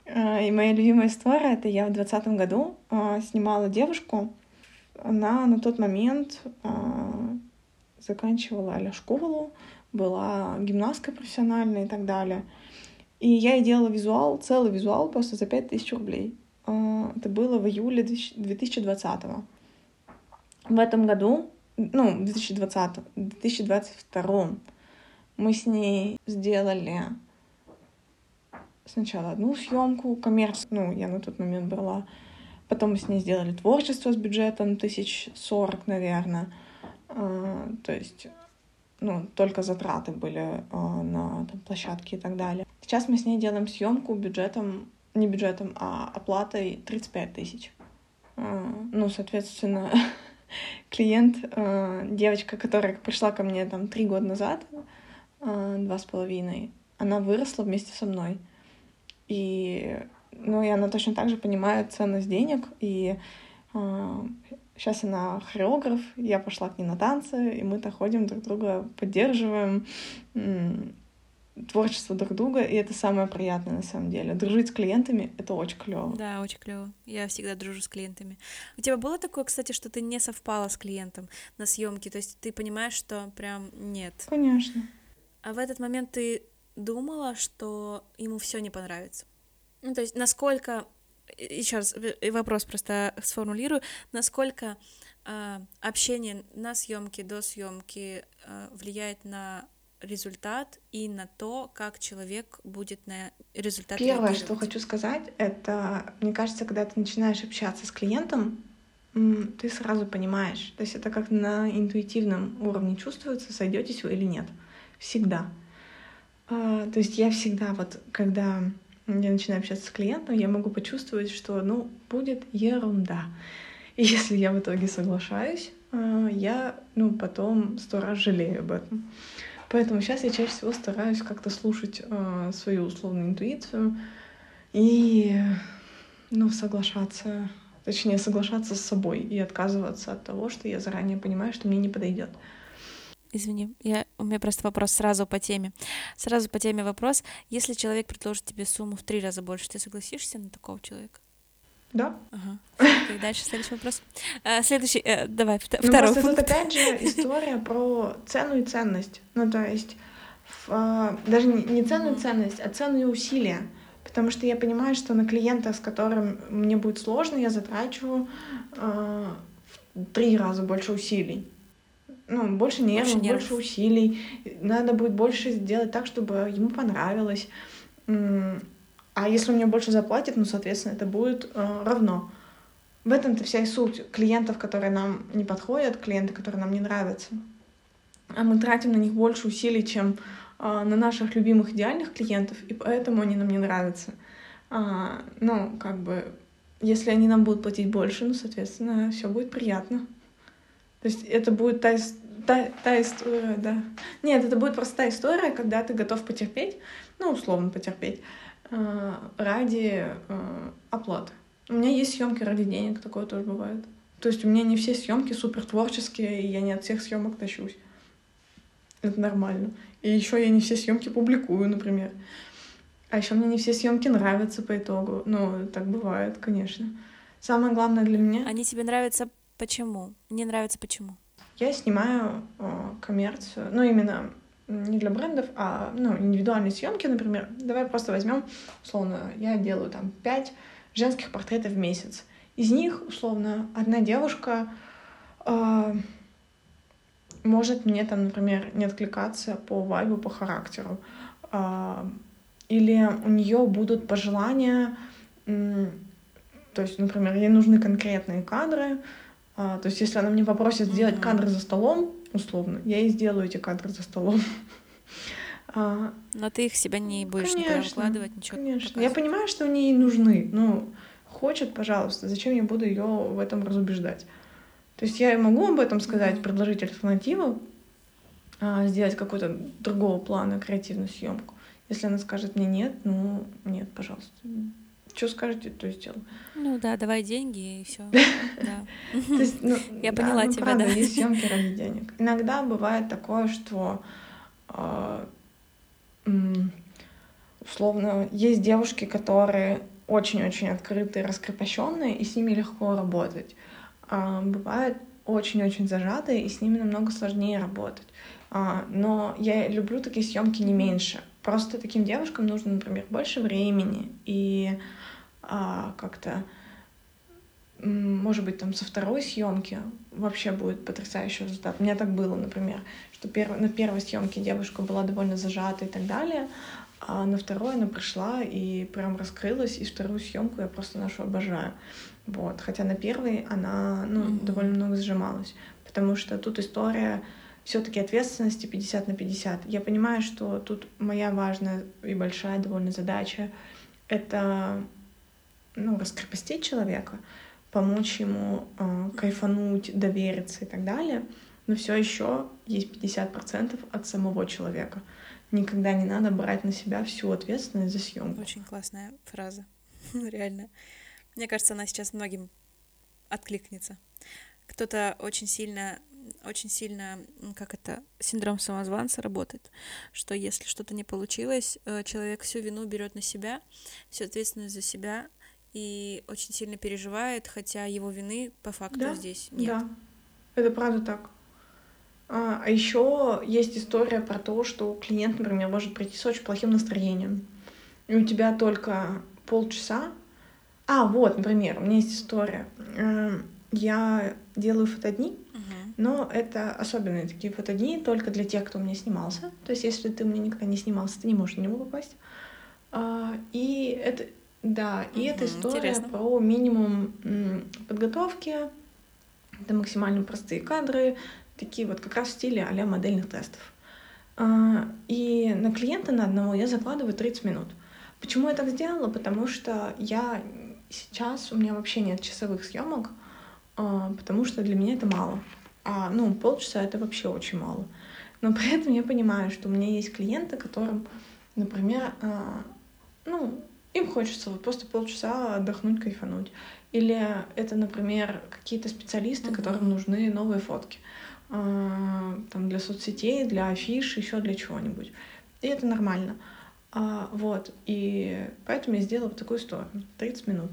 Э, и моя любимая история — это я в двадцатом году э, снимала девушку. Она на тот момент э, заканчивала а школу, была гимнасткой профессиональной и так далее. И я ей делала визуал, целый визуал просто за 5000 рублей. Это было в июле 2020 -го. В этом году, ну, 2020, 2022 мы с ней сделали сначала одну съемку коммерцию, ну, я на тот момент брала, потом мы с ней сделали творчество с бюджетом тысяч сорок, наверное, а, то есть ну, только затраты были а, на там, площадки и так далее. Сейчас мы с ней делаем съемку бюджетом, не бюджетом, а оплатой 35 тысяч. А, ну, соответственно, клиент, девочка, которая пришла ко мне там три года назад, два с половиной, она выросла вместе со мной. И, ну, и она точно так же понимает ценность денег, и Сейчас она хореограф, я пошла к ней на танцы, и мы-то ходим друг друга, поддерживаем творчество друг друга, и это самое приятное на самом деле. Дружить с клиентами — это очень клево. Да, очень клево. Я всегда дружу с клиентами. У тебя было такое, кстати, что ты не совпала с клиентом на съемке, то есть ты понимаешь, что прям нет. Конечно. А в этот момент ты думала, что ему все не понравится? Ну, то есть насколько, еще раз вопрос просто сформулирую, насколько э, общение на съемке до съемки э, влияет на результат и на то, как человек будет на результат. Первое, что хочу сказать, это, мне кажется, когда ты начинаешь общаться с клиентом, ты сразу понимаешь. То есть это как на интуитивном уровне чувствуется, сойдетесь вы или нет. Всегда. А, то есть я всегда вот, когда я начинаю общаться с клиентом, я могу почувствовать, что, ну, будет ерунда. И если я в итоге соглашаюсь, а, я, ну, потом сто раз жалею об этом. Поэтому сейчас я чаще всего стараюсь как-то слушать а, свою условную интуицию и, ну, соглашаться Точнее, соглашаться с собой и отказываться от того, что я заранее понимаю, что мне не подойдет. Извини, я, у меня просто вопрос сразу по теме. Сразу по теме вопрос. Если человек предложит тебе сумму в три раза больше, ты согласишься на такого человека? Да. Ага. И дальше следующий вопрос. А, следующий, э, давай, ну, второй ну, пункт. Тут опять же история про цену и ценность. Ну, то есть в, а, даже не цену и ценность, а цену и усилия потому что я понимаю, что на клиента, с которым мне будет сложно, я затрачу э, в три раза больше усилий. Ну, больше нервов, больше, больше усилий. Надо будет больше сделать так, чтобы ему понравилось. А если мне больше заплатит, ну, соответственно, это будет э, равно. В этом-то вся и суть клиентов, которые нам не подходят, клиенты, которые нам не нравятся. А мы тратим на них больше усилий, чем а, на наших любимых идеальных клиентов, и поэтому они нам не нравятся. А, ну, как бы, если они нам будут платить больше, ну, соответственно, все будет приятно. То есть это будет та, та, та история, да. Нет, это будет просто та история, когда ты готов потерпеть, ну, условно потерпеть, э, ради э, оплаты. У меня есть съемки ради денег, такое тоже бывает. То есть у меня не все съемки супер творческие, и я не от всех съемок тащусь. Это нормально. И еще я не все съемки публикую, например. А еще мне не все съемки нравятся по итогу. Ну, так бывает, конечно. Самое главное для меня... Они тебе нравятся почему? Не нравятся почему? Я снимаю о, коммерцию, ну, именно не для брендов, а ну, индивидуальные съемки, например. Давай просто возьмем, условно, я делаю там пять женских портретов в месяц. Из них, условно, одна девушка э, может мне там, например, не откликаться по вайбу, по характеру. А, или у нее будут пожелания, то есть, например, ей нужны конкретные кадры. А, то есть, если она мне попросит сделать кадры за столом, условно, я ей сделаю эти кадры за столом. А, Но ты их себя не будешь конечно, никуда вкладывать, ничего. Конечно. Показывать. Я понимаю, что они ей нужны. Ну, хочет, пожалуйста, зачем я буду ее в этом разубеждать? То есть я могу об этом сказать, предложить альтернативу, а, сделать какую-то другого плана креативную съемку. Если она скажет мне нет, ну нет, пожалуйста. Что скажете, то и сделаю. Ну да, давай деньги и все. Ну, Я поняла ну, тебя, да. Есть съемки ради денег. Иногда бывает такое, что а, условно есть девушки, которые очень-очень открытые, раскрепощенные, и с ними легко работать. А, бывают очень-очень зажатые, и с ними намного сложнее работать. А, но я люблю такие съемки не меньше. Просто таким девушкам нужно, например, больше времени и а, как-то, может быть, там со второй съемки вообще будет потрясающий результат. У меня так было, например, что перв... на первой съемке девушка была довольно зажата и так далее, а на второй она пришла и прям раскрылась, и вторую съемку я просто нашу обожаю. Вот. Хотя на первой она ну, mm-hmm. довольно много сжималась, потому что тут история все-таки ответственности 50 на 50. Я понимаю, что тут моя важная и большая довольно задача — это ну, раскрепостить человека, помочь ему э, кайфануть, довериться и так далее. Но все еще есть 50% от самого человека. Никогда не надо брать на себя всю ответственность за съемку. Очень классная фраза, реально. Мне кажется, она сейчас многим откликнется. Кто-то очень сильно, очень сильно, как это, синдром самозванца работает, что если что-то не получилось, э, человек всю вину берет на себя, всю ответственность за себя и очень сильно переживает, хотя его вины по факту да, здесь нет. Да, это правда так. А, а еще есть история про то, что клиент, например, может прийти с очень плохим настроением, и у тебя только полчаса. А, вот, например, у меня есть история. Эм, я делаю фотодни, но это особенные такие фотодни только для тех, кто у меня снимался. То есть, если ты у меня никогда не снимался, ты не можешь на него попасть. А, и это, да, и эта история Интересно. про минимум подготовки, это максимально простые кадры, такие вот как раз в стиле а модельных тестов. А, и на клиента на одного я закладываю 30 минут. Почему я так сделала? Потому что я сейчас, у меня вообще нет часовых съемок, а, потому что для меня это мало. А, ну, полчаса это вообще очень мало. Но при этом я понимаю, что у меня есть клиенты, которым, например, а, ну, им хочется вот просто полчаса отдохнуть, кайфануть. Или это, например, какие-то специалисты, mm-hmm. которым нужны новые фотки. А, там для соцсетей, для афиш, еще для чего-нибудь. И это нормально. А, вот. И поэтому я сделала вот такую историю. 30 минут.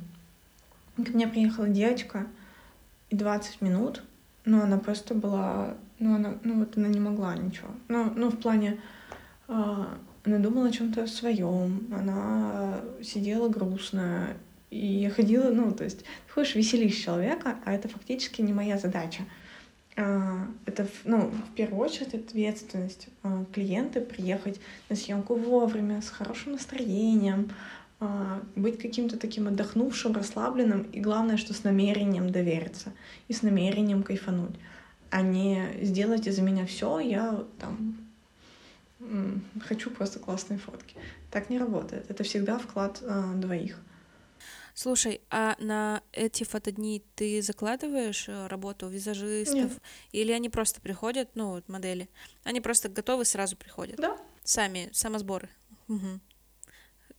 Ко мне приехала девочка, и 20 минут, но она просто была... Ну, она, ну вот она не могла ничего. Ну, ну в плане... А, она думала о чем-то своем, она сидела грустная, и я ходила, ну, то есть, ты хочешь веселить человека, а это фактически не моя задача. А, это, ну, в первую очередь ответственность а, клиента приехать на съемку вовремя, с хорошим настроением, а, быть каким-то таким отдохнувшим, расслабленным, и главное, что с намерением довериться и с намерением кайфануть, а не сделать из-за меня все, я там хочу просто классные фотки. Так не работает. Это всегда вклад э, двоих. Слушай, а на эти фотодни ты закладываешь э, работу визажистов? Нет. Или они просто приходят, ну, вот модели, они просто готовы сразу приходят? Да. Сами, самосборы. Угу.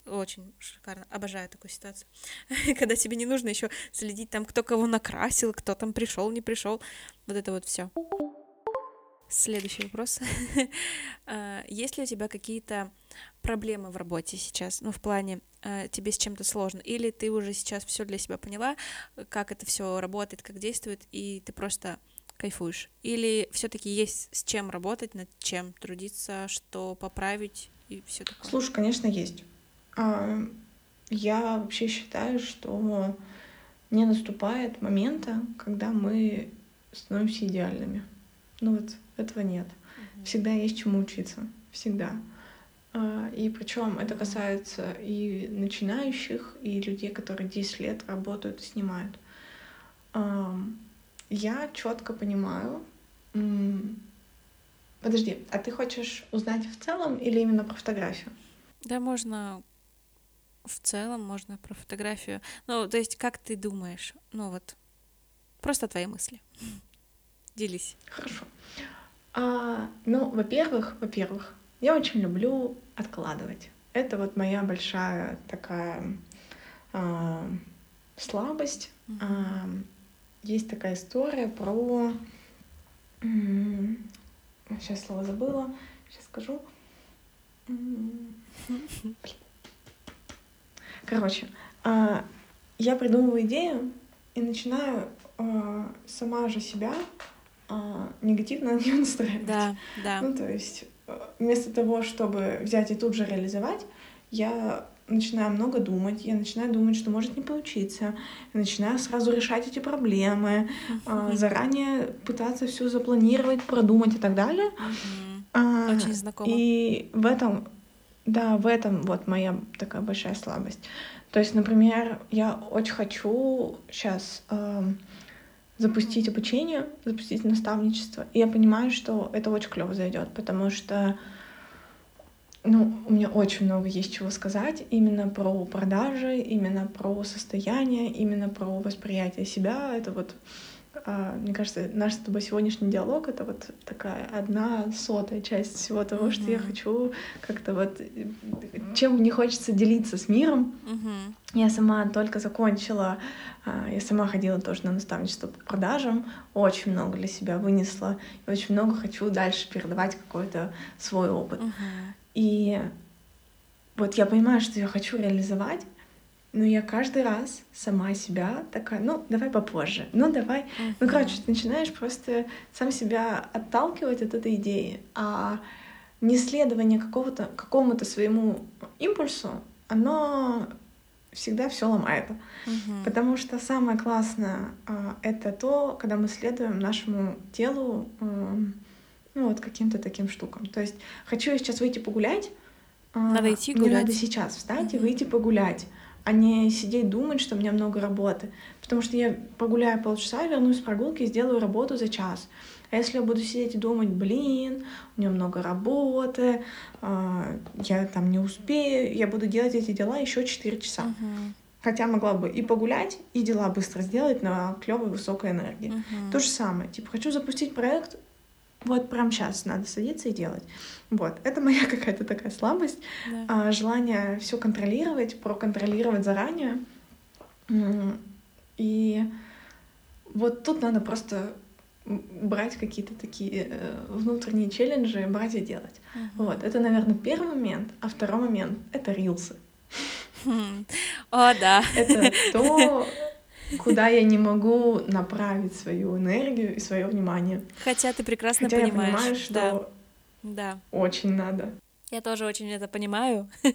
Очень шикарно. Обожаю такую ситуацию. Когда тебе не нужно еще следить там, кто кого накрасил, кто там пришел, не пришел. Вот это вот все. Следующий вопрос. А, есть ли у тебя какие-то проблемы в работе сейчас? Ну, в плане, а, тебе с чем-то сложно? Или ты уже сейчас все для себя поняла, как это все работает, как действует, и ты просто кайфуешь? Или все-таки есть с чем работать, над чем трудиться, что поправить и все такое? Слушай, конечно, есть. А, я вообще считаю, что не наступает момента, когда мы становимся идеальными. Ну вот этого нет. Всегда есть чему учиться. Всегда. А, и причем это касается и начинающих, и людей, которые 10 лет работают и снимают. Я четко понимаю. Подожди, а ты хочешь узнать в целом или именно про фотографию? Да, можно в целом, можно про фотографию. Ну, то есть, как ты думаешь? Ну вот, просто твои мысли. Делись. Хорошо. А, ну, во-первых, во-первых, я очень люблю откладывать. Это вот моя большая такая а, слабость. Mm-hmm. А, есть такая история про... Сейчас слово забыла. Сейчас скажу. Короче, а, я придумываю идею и начинаю а, сама же себя а, негативно на нее настраивать. Да, да. Ну, то есть э, вместо того, чтобы взять и тут же реализовать, я начинаю много думать, я начинаю думать, что может не получиться, я начинаю сразу решать эти проблемы, uh-huh. заранее пытаться все запланировать, продумать и так далее. Uh-huh. Очень знакомо. И в этом, да, в этом вот моя такая большая слабость. То есть, например, я очень хочу сейчас эм, запустить обучение, запустить наставничество. И я понимаю, что это очень клево зайдет, потому что ну, у меня очень много есть чего сказать именно про продажи, именно про состояние, именно про восприятие себя. Это вот мне кажется, наш с тобой сегодняшний диалог — это вот такая одна сотая часть всего того, mm-hmm. что я хочу как-то вот... Чем мне хочется делиться с миром. Mm-hmm. Я сама только закончила, а, я сама ходила тоже на наставничество по продажам, очень много для себя вынесла, и очень много хочу дальше передавать какой-то свой опыт. Mm-hmm. И вот я понимаю, что я хочу реализовать, но я каждый раз сама себя такая, ну, давай попозже, ну, давай. Uh-huh. Ну, короче, ты начинаешь просто сам себя отталкивать от этой идеи, а не следование какого-то, какому-то своему импульсу, оно всегда все ломает. Потому что самое классное а, это то, когда мы следуем нашему телу, м, ну вот каким-то таким штукам. То есть хочу я сейчас выйти погулять, а, Надо идти мне надо гулять. сейчас встать и выйти погулять, а не сидеть думать, что у меня много работы. Потому что я погуляю полчаса, вернусь с прогулки и сделаю работу за час. А если я буду сидеть и думать, блин, у меня много работы, а, я там не успею, я буду делать эти дела еще 4 часа. Мгм. Хотя могла бы и погулять, и дела быстро сделать на клевой высокой энергии. Мгм. То же самое. Типа, хочу запустить проект, вот прямо сейчас надо садиться и делать. Вот. Это моя какая-то такая слабость. Да. а, желание все контролировать, проконтролировать заранее. И вот тут надо просто брать какие-то такие э, внутренние челленджи, брать и делать. Мгм. Вот, это, наверное, первый момент. А второй момент — это рилсы. Хм. О, да. Это то, куда я не могу направить свою энергию и свое внимание. Хотя ты прекрасно Хотя я понимаешь. понимаю, что Да, да. очень надо. Я тоже очень это понимаю.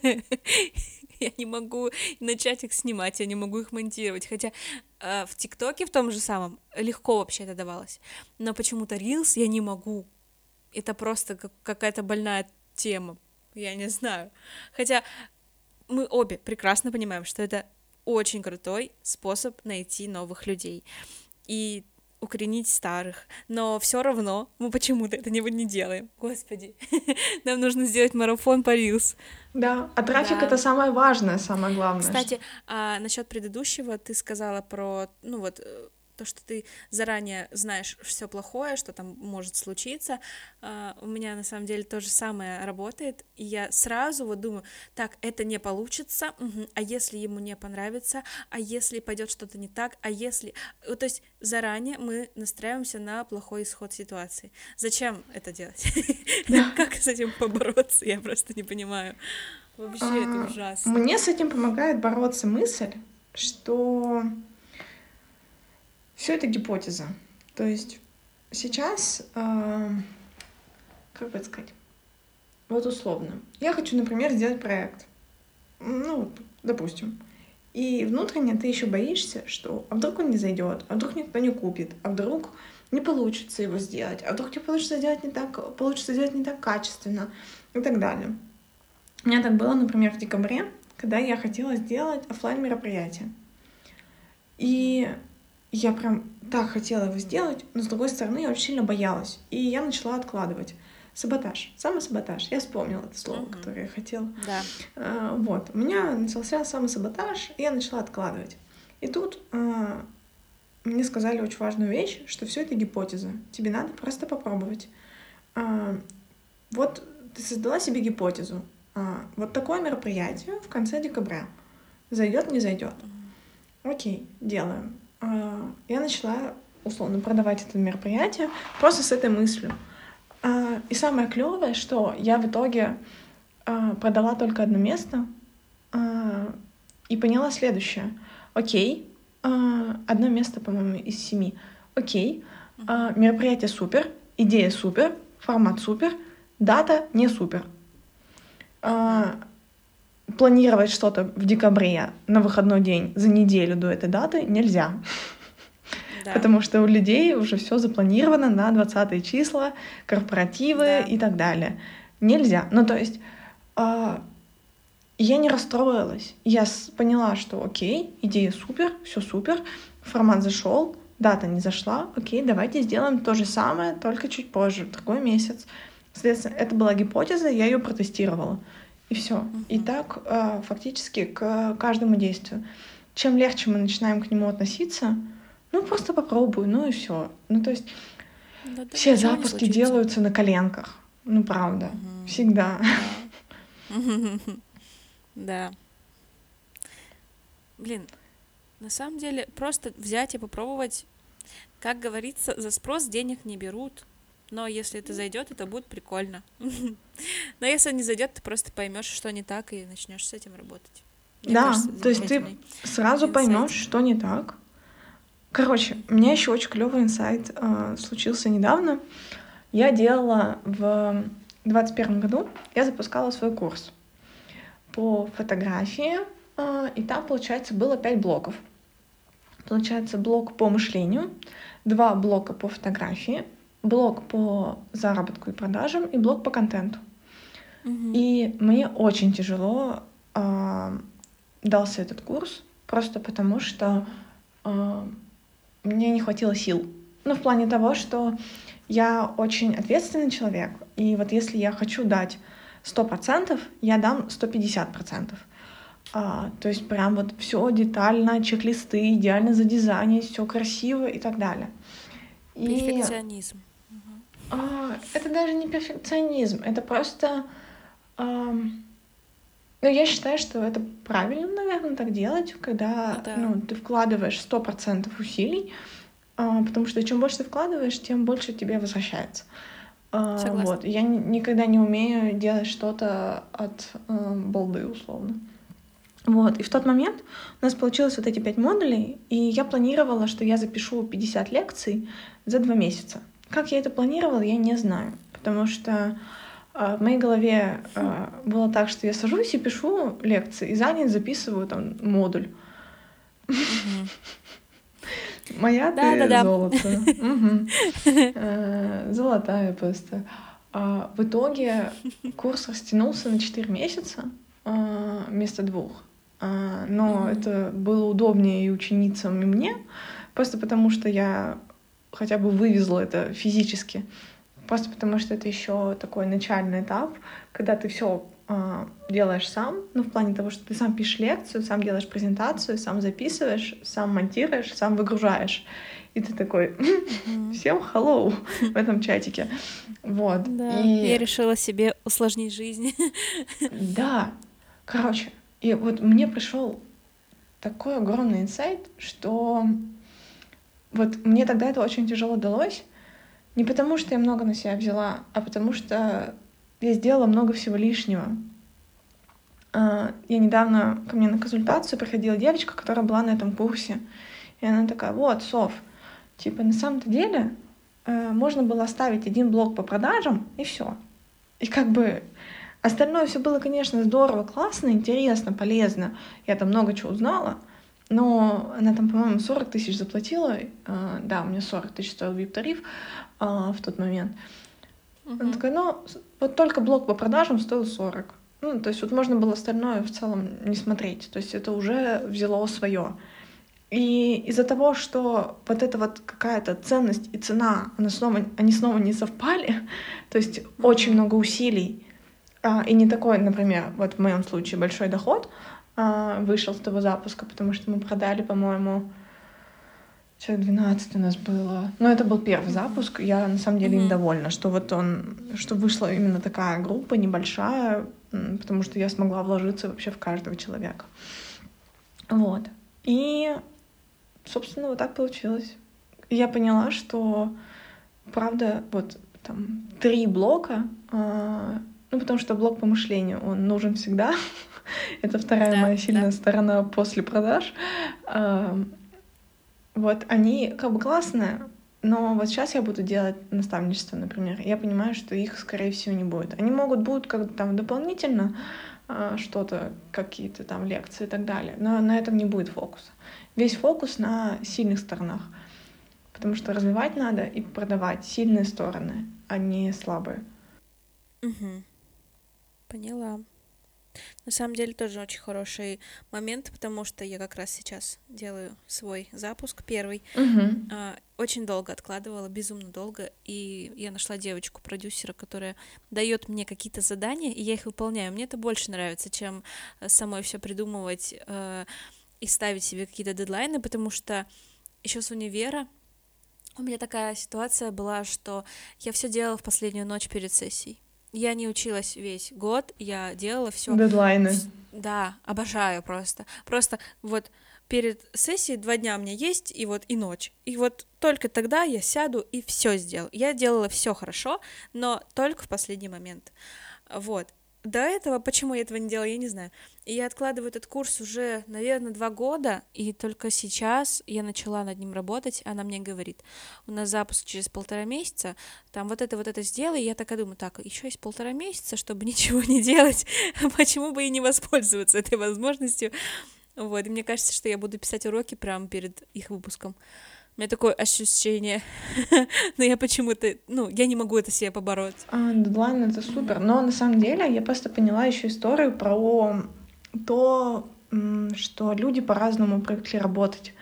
Я не могу начать их снимать, я не могу их монтировать. Хотя э, в ТикТоке в том же самом легко вообще это давалось. Но почему-то Reels я не могу. Это просто как- какая-то больная тема. Я не знаю. Хотя мы обе прекрасно понимаем, что это очень крутой способ найти новых людей и укоренить старых. Но все равно мы почему-то это не, делаем. Господи, нам нужно сделать марафон по Reels. Да, а трафик Да. это самое важное, самое главное. Кстати, а, насчет предыдущего ты сказала про, ну вот, э, то, что ты заранее знаешь все плохое, что там может случиться. А, у меня на самом деле то же самое работает, и я сразу вот думаю, так, это не получится, мгм, а если ему не понравится, а если пойдет что-то не так, а если... Вот, То есть заранее мы настраиваемся на плохой исход ситуации. Зачем это делать? Как с этим побороться? Я просто не понимаю. Вообще А, это ужасно. Мне с этим помогает бороться мысль, что все это гипотеза. То есть сейчас, э, как бы сказать, вот условно, я хочу, например, сделать проект, ну, допустим, и внутренне ты еще боишься, что а вдруг он не зайдет, а вдруг никто не купит, а вдруг не получится его сделать, а вдруг тебе получится сделать не так, получится сделать не так качественно и так далее. У меня так было, например, в декабре, когда я хотела сделать оффлайн мероприятие. И я прям так хотела его сделать, но с другой стороны я очень сильно боялась. И я начала откладывать. Саботаж, самосаботаж. Я вспомнила это слово, Мгм. которое я хотела. Да. А, Вот, у меня начался самосаботаж, и я начала откладывать. И тут а, мне сказали очень важную вещь, что все это гипотеза. Тебе надо просто попробовать. А, Вот ты создала себе гипотезу. А, Вот такое мероприятие в конце декабря. Зайдет, не зайдет. Окей, делаем. А, Я начала условно продавать это мероприятие просто с этой мыслью. А, И самое клевое, что я в итоге а, продала только одно место и поняла следующее. Окей, одно место, по-моему, из семи. Окей, мероприятие супер, идея супер, формат супер, дата не супер. Планировать что-то в декабре на выходной день за неделю до этой даты нельзя. Да. Потому что у людей уже все запланировано на 20 числа, корпоративы Да. и так далее. Нельзя. Ну, то есть а, я не расстроилась. Я поняла, что окей, идея супер, все супер, формат зашел, дата не зашла, окей, давайте сделаем то же самое, только чуть позже, в другой месяц. Соответственно, это была гипотеза, я ее протестировала. И все. И Мгм. так а, фактически к каждому действию. Чем легче мы начинаем к нему относиться, ну просто попробуй, ну и все. Ну то есть Да-да, все ничего не запуски делаются на коленках. Ну правда, Мгм. всегда. Да. Да. Блин, на самом деле, просто взять и попробовать, как говорится, за спрос денег не берут. Но если это зайдет, это будет прикольно. Но если не зайдет, ты просто поймешь, что не так, и начнешь с этим работать. Мне Да, кажется, то есть ты Сразу поймешь, что не так. Короче, у меня еще очень клевый инсайт э, случился недавно. Я делала в 2021 году, я запускала свой курс по фотографии а, и там, получается, было пять блоков. Получается, блок по мышлению, два блока по фотографии, блок по заработку и продажам и блок по контенту. И мне очень тяжело а, дался этот курс, просто потому что а, мне не хватило сил. Ну, в плане того, что я очень ответственный человек, и вот если я хочу дать 100%, я дам 150%. А, то есть прям вот все детально, чек-листы, идеально задизайнить, все красиво и так далее. И Перфекционизм. А, это даже не перфекционизм, это просто... ну, я считаю, что это правильно, наверное, так делать, когда да. ну, ты вкладываешь 100% усилий, а, потому что чем больше ты вкладываешь, тем больше тебе возвращается. А, Согласна. Вот. Я ни- никогда не умею делать что-то от э, балды, условно. Вот, и в тот момент у нас получилось вот эти пять модулей, и я планировала, что я запишу 50 лекций за два месяца. Как я это планировала, я не знаю, потому что а, в моей голове а, было так, что я сажусь и пишу лекции, и за день записываю там модуль. Моя ты золото. Э, Золотая просто. А в итоге курс растянулся на 4 месяца вместо двух. Но это было удобнее и ученицам, и мне, просто потому что я хотя бы вывезла это физически. Просто потому что это еще такой начальный этап, когда ты все делаешь сам, ну, в плане того, что ты сам пишешь лекцию, сам делаешь презентацию, сам записываешь, сам монтируешь, сам выгружаешь. И ты такой, всем hello в этом чатике. Вот. Да, И я решила себе усложнить жизнь. да, короче, и вот мне пришел такой огромный инсайт, что вот мне тогда это очень тяжело далось, не потому что я много на себя взяла, а потому что я сделала много всего лишнего. А, Я недавно ко мне на консультацию приходила девочка, которая была на этом курсе. И она такая, вот, Сов, типа, на самом-то деле э, можно было оставить один блок по продажам, и все. И как бы остальное все было, конечно, здорово, классно, интересно, полезно. Я там много чего узнала, но она там, по-моему, 40 тысяч заплатила. Э, Да, у меня 40 тысяч стоил VIP-тариф э, в тот момент. Она Мгм. такая, ну, вот только блок по продажам стоил 40. Ну, то есть вот можно было остальное в целом не смотреть. То есть это уже взяло свое. И из-за того, что вот эта вот какая-то ценность и цена, она снова, они снова не совпали, то есть очень много усилий, а, и не такой, например, вот в моем случае большой доход а, вышел с того запуска, потому что мы продали, по-моему, человек 12 у нас было. Но это был первый запуск. Я на самом деле Мгм. недовольна, что вот он, что вышла именно такая группа небольшая, потому что я смогла вложиться вообще в каждого человека. Вот. И, собственно, вот так получилось. Я поняла, что, правда, вот там три блока, а, ну, потому что блок по мышлению, он нужен всегда. Это вторая Да, моя да. сильная сторона после продаж. Вот они как бы классные, но вот сейчас я буду делать наставничество, например. Я понимаю, что их, скорее всего, не будет. Они могут будут как-то там дополнительно а, что-то, какие-то там лекции и так далее, но на этом не будет фокуса. Весь фокус на сильных сторонах, потому что развивать надо и продавать сильные стороны, а не слабые. Мгм. Поняла. На самом деле тоже очень хороший момент, потому что я как раз сейчас делаю свой запуск первый. А, Очень долго откладывала, безумно долго, и я нашла девочку-продюсера, которая дает мне какие-то задания, и я их выполняю. Мне это больше нравится, чем э, самой все придумывать э, и ставить себе какие-то дедлайны, потому что еще с универа у меня такая ситуация была, что я все делала в последнюю ночь перед сессией. Я не училась весь год, я делала все Дедлайны. Да, обожаю просто. Просто вот перед сессией два дня у меня есть, и вот и ночь. И вот только тогда я сяду и все сделаю. Я делала все хорошо, но только в последний момент. Вот. До этого, почему я этого не делала, я не знаю. И я откладываю этот курс уже, наверное, два года, и только сейчас я начала над ним работать, она мне говорит, у нас запуск через полтора месяца, там вот это, вот это сделай, и я такая думаю, так, еще есть полтора месяца, чтобы ничего не делать, почему бы и не воспользоваться этой возможностью, вот, и мне кажется, что я буду писать уроки прямо перед их выпуском. У меня такое ощущение, но я почему-то, ну, я не могу это себе побороть. А, дедлайн это супер, но на самом деле я просто поняла еще историю про то, что люди по-разному привыкли работать.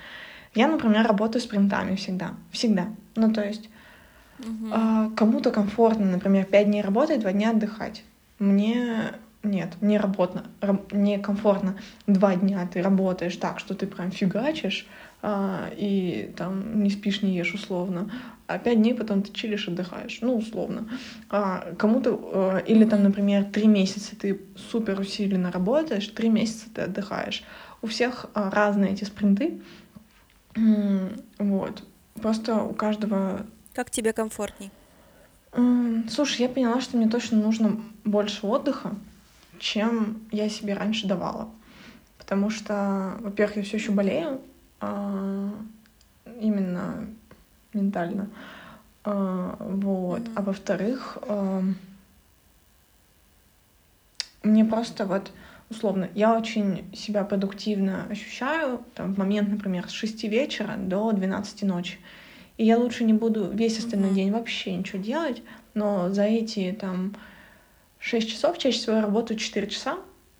Я, например, работаю с принтами всегда, всегда. Ну, то есть uh кому-то комфортно, например, пять дней работать, два дня отдыхать. Мне нет, мне работно, мне комфортно. Два дня ты работаешь так, что ты прям фигачишь, и там не спишь, не ешь условно, а пять дней потом ты чилишь, отдыхаешь, ну, условно. А кому-то, а, или там, например, три месяца ты супер усиленно работаешь, три месяца ты отдыхаешь. У всех а, разные эти спринты, вот. Просто у каждого... Как тебе комфортней? Слушай, я поняла, что мне точно нужно больше отдыха, чем я себе раньше давала. Потому что, во-первых, я все еще болею, а, именно ментально. А, вот. Mm-hmm. А во-вторых, а, мне просто вот условно, я очень себя продуктивно ощущаю там, в момент, например, с 6 вечера до 12 ночи. И я лучше не буду весь остальной mm-hmm. день вообще ничего делать, но за эти там 6 часов чаще всего я работаю 4 часа,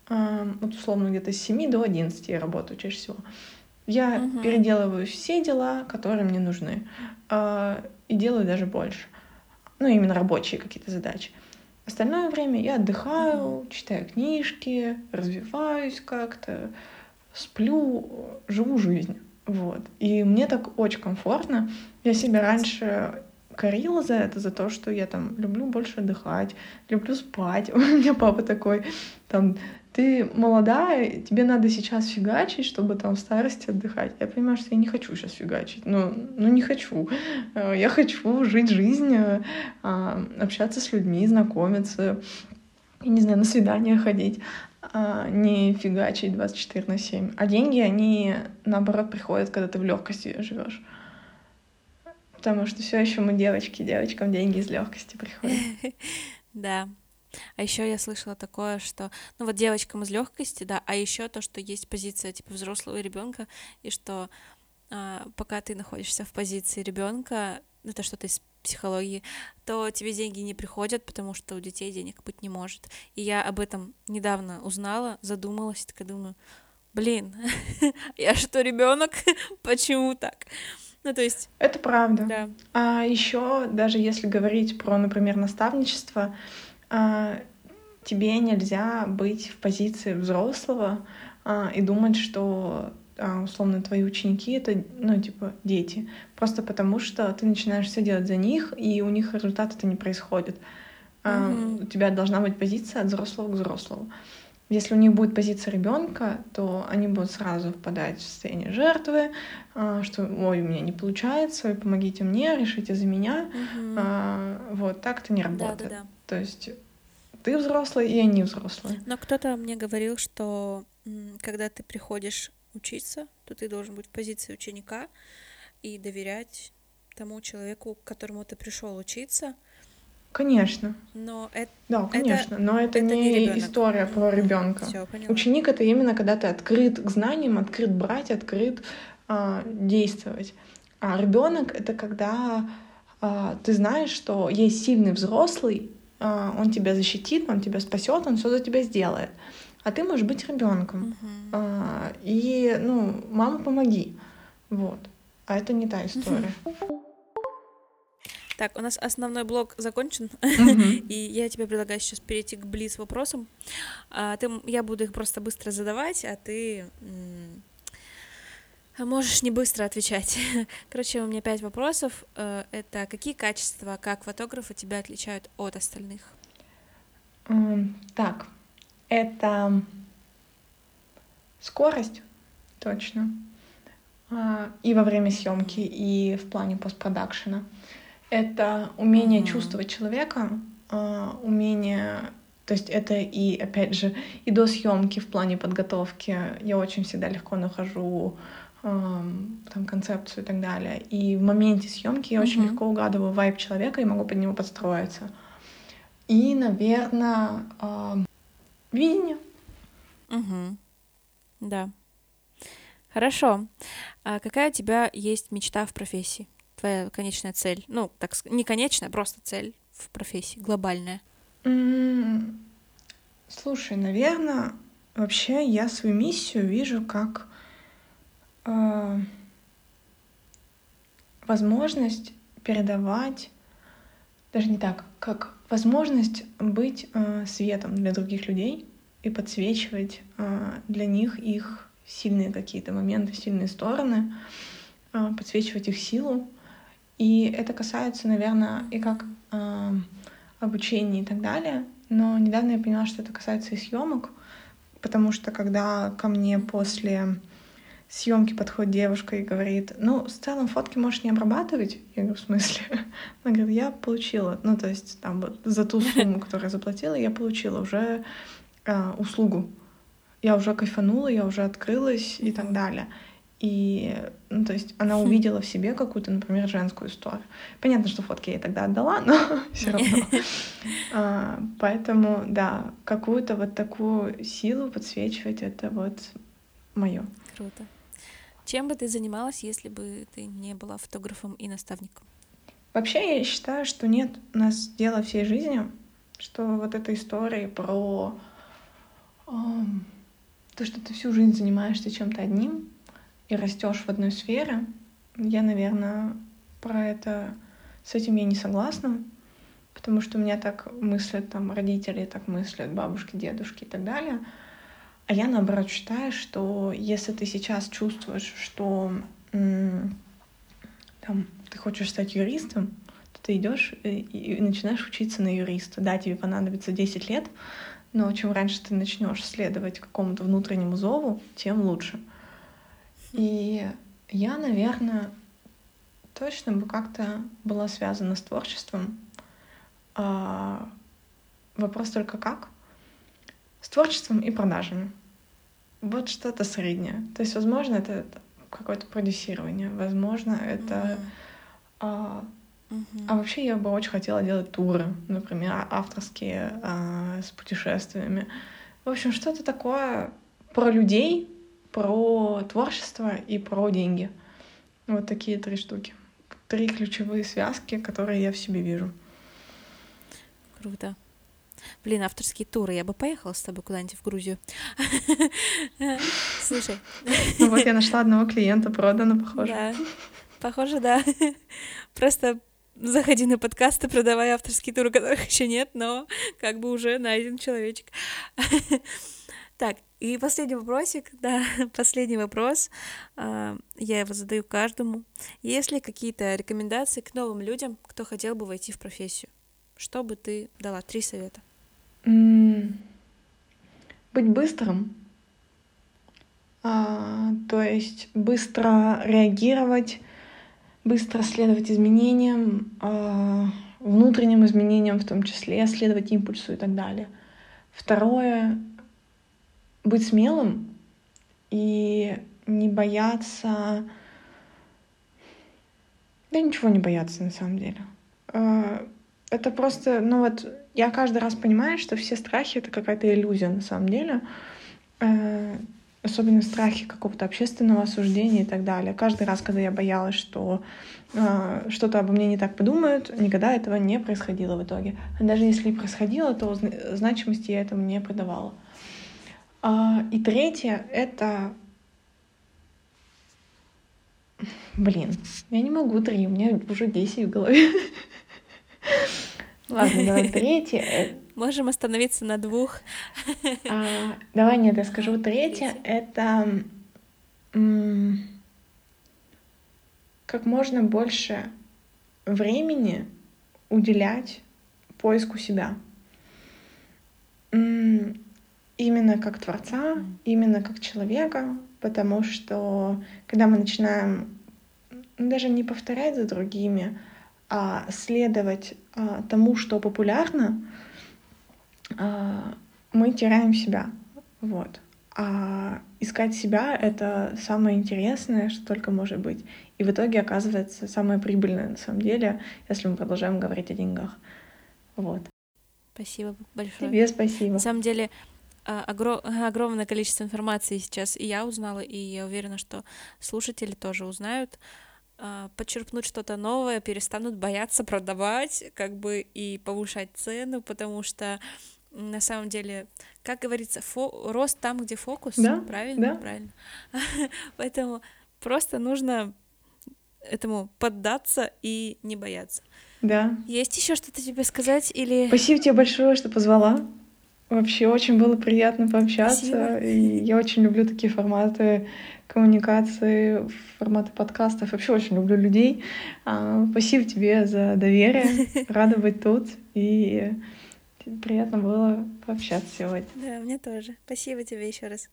вот условно где-то с 7 до 11 я работаю чаще всего. Я угу. переделываю все дела, которые мне нужны, э, и делаю даже больше. Ну, именно рабочие какие-то задачи. Остальное время я отдыхаю, угу. читаю книжки, развиваюсь как-то, сплю, живу жизнь. Вот. И мне так очень комфортно. Я себя раньше корила за это, за то, что я там люблю больше отдыхать, люблю спать. У меня папа такой, там, ты молодая, тебе надо сейчас фигачить, чтобы там в старости отдыхать. Я понимаю, что я не хочу сейчас фигачить. Ну, ну не хочу. Э, я хочу жить жизнь, а, общаться с людьми, знакомиться, не знаю, на свидания ходить, а, не фигачить 24 на 7. А деньги, они наоборот приходят, когда ты в легкости живешь. Потому что все еще мы девочки, девочкам деньги из легкости приходят. Да, а еще я слышала такое, что, ну вот девочкам из легкости, да, а еще то, что есть позиция типа взрослого ребенка, и что а, пока ты находишься в позиции ребенка, это что-то из психологии, то тебе деньги не приходят, потому что у детей денег быть не может. И я об этом недавно узнала, задумалась, такая думаю, блин, я что, ребенок? Почему так? Ну, то есть... Это правда. Да. А еще, даже если говорить про, например, наставничество, тебе нельзя быть в позиции взрослого а, и думать, что а, условно твои ученики это, ну, типа, дети. Просто потому что ты начинаешь все делать за них, и у них результат это не происходит. Mm-hmm. У тебя должна быть позиция от взрослого к взрослому. Если у них будет позиция ребенка, то они будут сразу впадать в состояние жертвы, что ой, у меня не получается, ой, помогите мне, решите за меня. Угу. Вот так это не работает. Да, да, да. То есть ты взрослый, и они взрослые. Но кто-то мне говорил, что когда ты приходишь учиться, то ты должен быть в позиции ученика и доверять тому человеку, к которому ты пришел учиться. Конечно. Но это, да, конечно, это, но это, это не, не история про ребенка. Ученик это именно когда ты открыт к знаниям, открыт брать, открыт а, действовать. А ребенок это когда а, ты знаешь, что есть сильный взрослый, он тебя защитит, он тебя спасет, он все за тебя сделает. А ты можешь быть ребенком. Uh-huh. И, ну, мама, помоги. Вот. А это не та история. Так, у нас основной блок закончен, и я тебе предлагаю сейчас перейти к близ вопросам. А, ты, я буду их просто быстро задавать, а ты Можешь не быстро отвечать. Короче, у меня пять вопросов. Э, это какие качества, как фотографа, тебя отличают от остальных? Так, это скорость, точно. А, и во время съемки, и в плане постпродакшена. Это умение mm-hmm. чувствовать человека, а, умение То есть это и, опять же, и до съемки в плане подготовки я очень всегда легко нахожу там концепцию и так далее. И в моменте съемки я mm-hmm. очень легко угадываю вайб человека и могу под него подстроиться. И, наверное, э, видение. Угу. Да. Хорошо. А какая у тебя есть мечта в профессии? Твоя конечная цель? Ну, так не конечная, просто цель в профессии, глобальная. Mm, слушай, наверное, вообще я свою миссию вижу как возможность передавать, даже не так, как возможность быть э, светом для других людей и подсвечивать э, для них их сильные какие-то моменты, сильные стороны, подсвечивать их силу. И это касается, наверное, и как обучения и так далее. Но недавно я поняла, что это касается и съемок, потому что когда ко мне после съемки подходит девушка и говорит, ну, в целом фотки можешь не обрабатывать. Я говорю, в смысле? Она говорит, я получила, ну, то есть там вот за ту сумму, которую я заплатила, я получила уже э, услугу. Я уже кайфанула, я уже открылась и так далее. И, ну, то есть она увидела в себе какую-то, например, женскую историю. Понятно, что фотки я ей тогда отдала, но все равно. А, поэтому, да, какую-то вот такую силу подсвечивать, это вот мое. Круто. Чем бы ты занималась, если бы ты не была фотографом и наставником? Вообще, я считаю, что нет у нас дела всей жизни, что вот эта история про э, то, что ты всю жизнь занимаешься чем-то одним и растешь в одной сфере, я, наверное, про это с этим я не согласна, потому что у меня так мыслят там родители, так мыслят бабушки, дедушки и так далее — а я наоборот считаю, что если ты сейчас чувствуешь, что там, ты хочешь стать юристом, то ты идешь и, и начинаешь учиться на юриста. Да, тебе понадобится 10 лет, но чем раньше ты начнешь следовать какому-то внутреннему зову, тем лучше. И я, наверное, точно бы как-то была связана с творчеством. А вопрос только как? С творчеством и продажами. Вот что-то среднее. То есть, возможно, это какое-то продюсирование, возможно, это... Mm-hmm. А, mm-hmm. а вообще я бы очень хотела делать туры, например, авторские а, с путешествиями. В общем, что-то такое про людей, про творчество и про деньги. Вот такие три штуки. Три ключевые связки, которые я в себе вижу. Круто. Блин, авторские туры. Я бы поехала с тобой куда-нибудь в Грузию. Слушай. Ну вот я нашла одного клиента, продано, похоже. Да, похоже, да. Просто заходи на подкасты, продавай авторские туры, которых еще нет, но как бы уже найден человечек. Так, и последний вопросик, да, последний вопрос. А, я его задаю каждому. Есть ли какие-то рекомендации к новым людям, кто хотел бы войти в профессию? Что бы ты дала? Три совета. Быть быстрым. А, то есть быстро реагировать, быстро следовать изменениям, а, внутренним изменениям в том числе, следовать импульсу и так далее. Второе — быть смелым и не бояться... Да ничего не бояться на самом деле. А, это просто, ну вот, я каждый раз понимаю, что все страхи — это какая-то иллюзия на самом деле. Э, особенно страхи какого-то общественного осуждения и так далее. Каждый раз, когда я боялась, что э, что-то обо мне не так подумают, никогда этого не происходило в итоге. А даже если и происходило, то значимости я этому не придавала. А, и третье — это Блин, я не могу три, у меня уже десять в голове. Ладно, давай третье. Можем остановиться на двух. А, давай, нет, я скажу третье. Это как можно больше времени уделять поиску себя. Именно как творца, именно как человека, потому что когда мы начинаем даже не повторять за другими, а следовать а, тому, что популярно, а, мы теряем себя. Вот. А искать себя — это самое интересное, что только может быть. И в итоге оказывается самое прибыльное на самом деле, если мы продолжаем говорить о деньгах. Вот. Спасибо большое. Тебе спасибо. На самом деле, а, огромное количество информации сейчас и я узнала, и я уверена, что слушатели тоже узнают. А, подчерпнуть что-то новое, перестанут бояться продавать, как бы и повышать цену, потому что на самом деле, как говорится, фо- рост там, где фокус, да? правильно? Да. Правильно. Поэтому просто нужно этому поддаться и не бояться. Да. Есть еще что-то тебе сказать или? Спасибо тебе большое, что позвала. Вообще очень было приятно пообщаться. Спасибо. И я очень люблю такие форматы коммуникации, форматы подкастов. Вообще очень люблю людей. А, спасибо тебе за доверие. Рада быть тут. И приятно было пообщаться сегодня. Да, мне тоже. Спасибо тебе еще раз.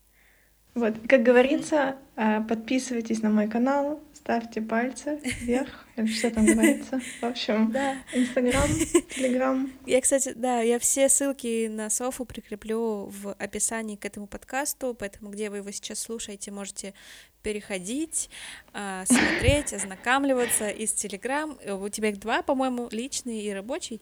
Вот, как говорится, а, подписывайтесь на мой канал, ставьте пальцы вверх, или что там говорится. В общем. Инстаграм, Телеграм. Я, кстати, да, я все ссылки на Софу прикреплю в описании к этому подкасту, поэтому где вы его сейчас слушаете, можете переходить, а, смотреть, ознакомливаться из Телеграм. У тебя их два, по-моему, личный и рабочий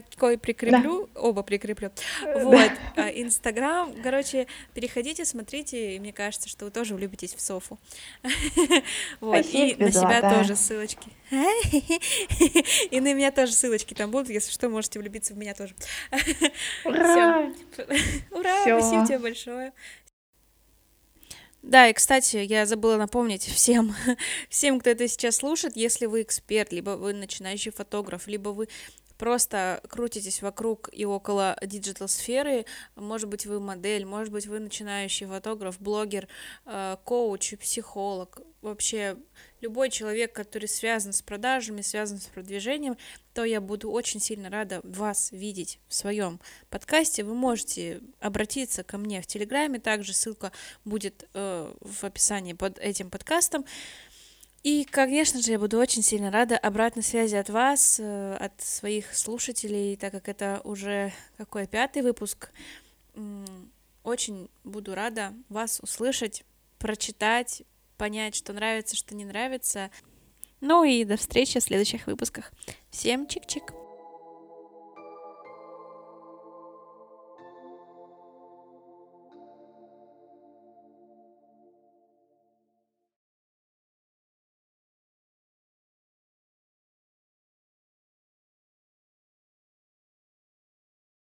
какой прикреплю, да. оба прикреплю. Э, вот, а, Инстаграм, короче, переходите, смотрите, и мне кажется, что вы тоже влюбитесь в Софу. вот, и на себя тоже ссылочки. и на меня тоже ссылочки там будут, если что, можете влюбиться в меня тоже. Ура! Ура! Спасибо тебе большое. Да, и, кстати, я забыла напомнить всем, всем, кто это сейчас слушает, если вы эксперт, либо вы начинающий фотограф, либо вы просто крутитесь вокруг и около digital -сферы, может быть, вы модель, может быть, вы начинающий фотограф, блогер, э, коуч, психолог, вообще любой человек, который связан с продажами, связан с продвижением, то я буду очень сильно рада вас видеть в своем подкасте. Вы можете обратиться ко мне в Телеграме, также ссылка будет э, в описании под этим подкастом. И, конечно же, я буду очень сильно рада обратной связи от вас, э, от своих слушателей, так как это уже какой пятый выпуск. Очень буду рада вас услышать, прочитать, понять, что нравится, что не нравится. Ну и до встречи в следующих выпусках. Всем чик-чик!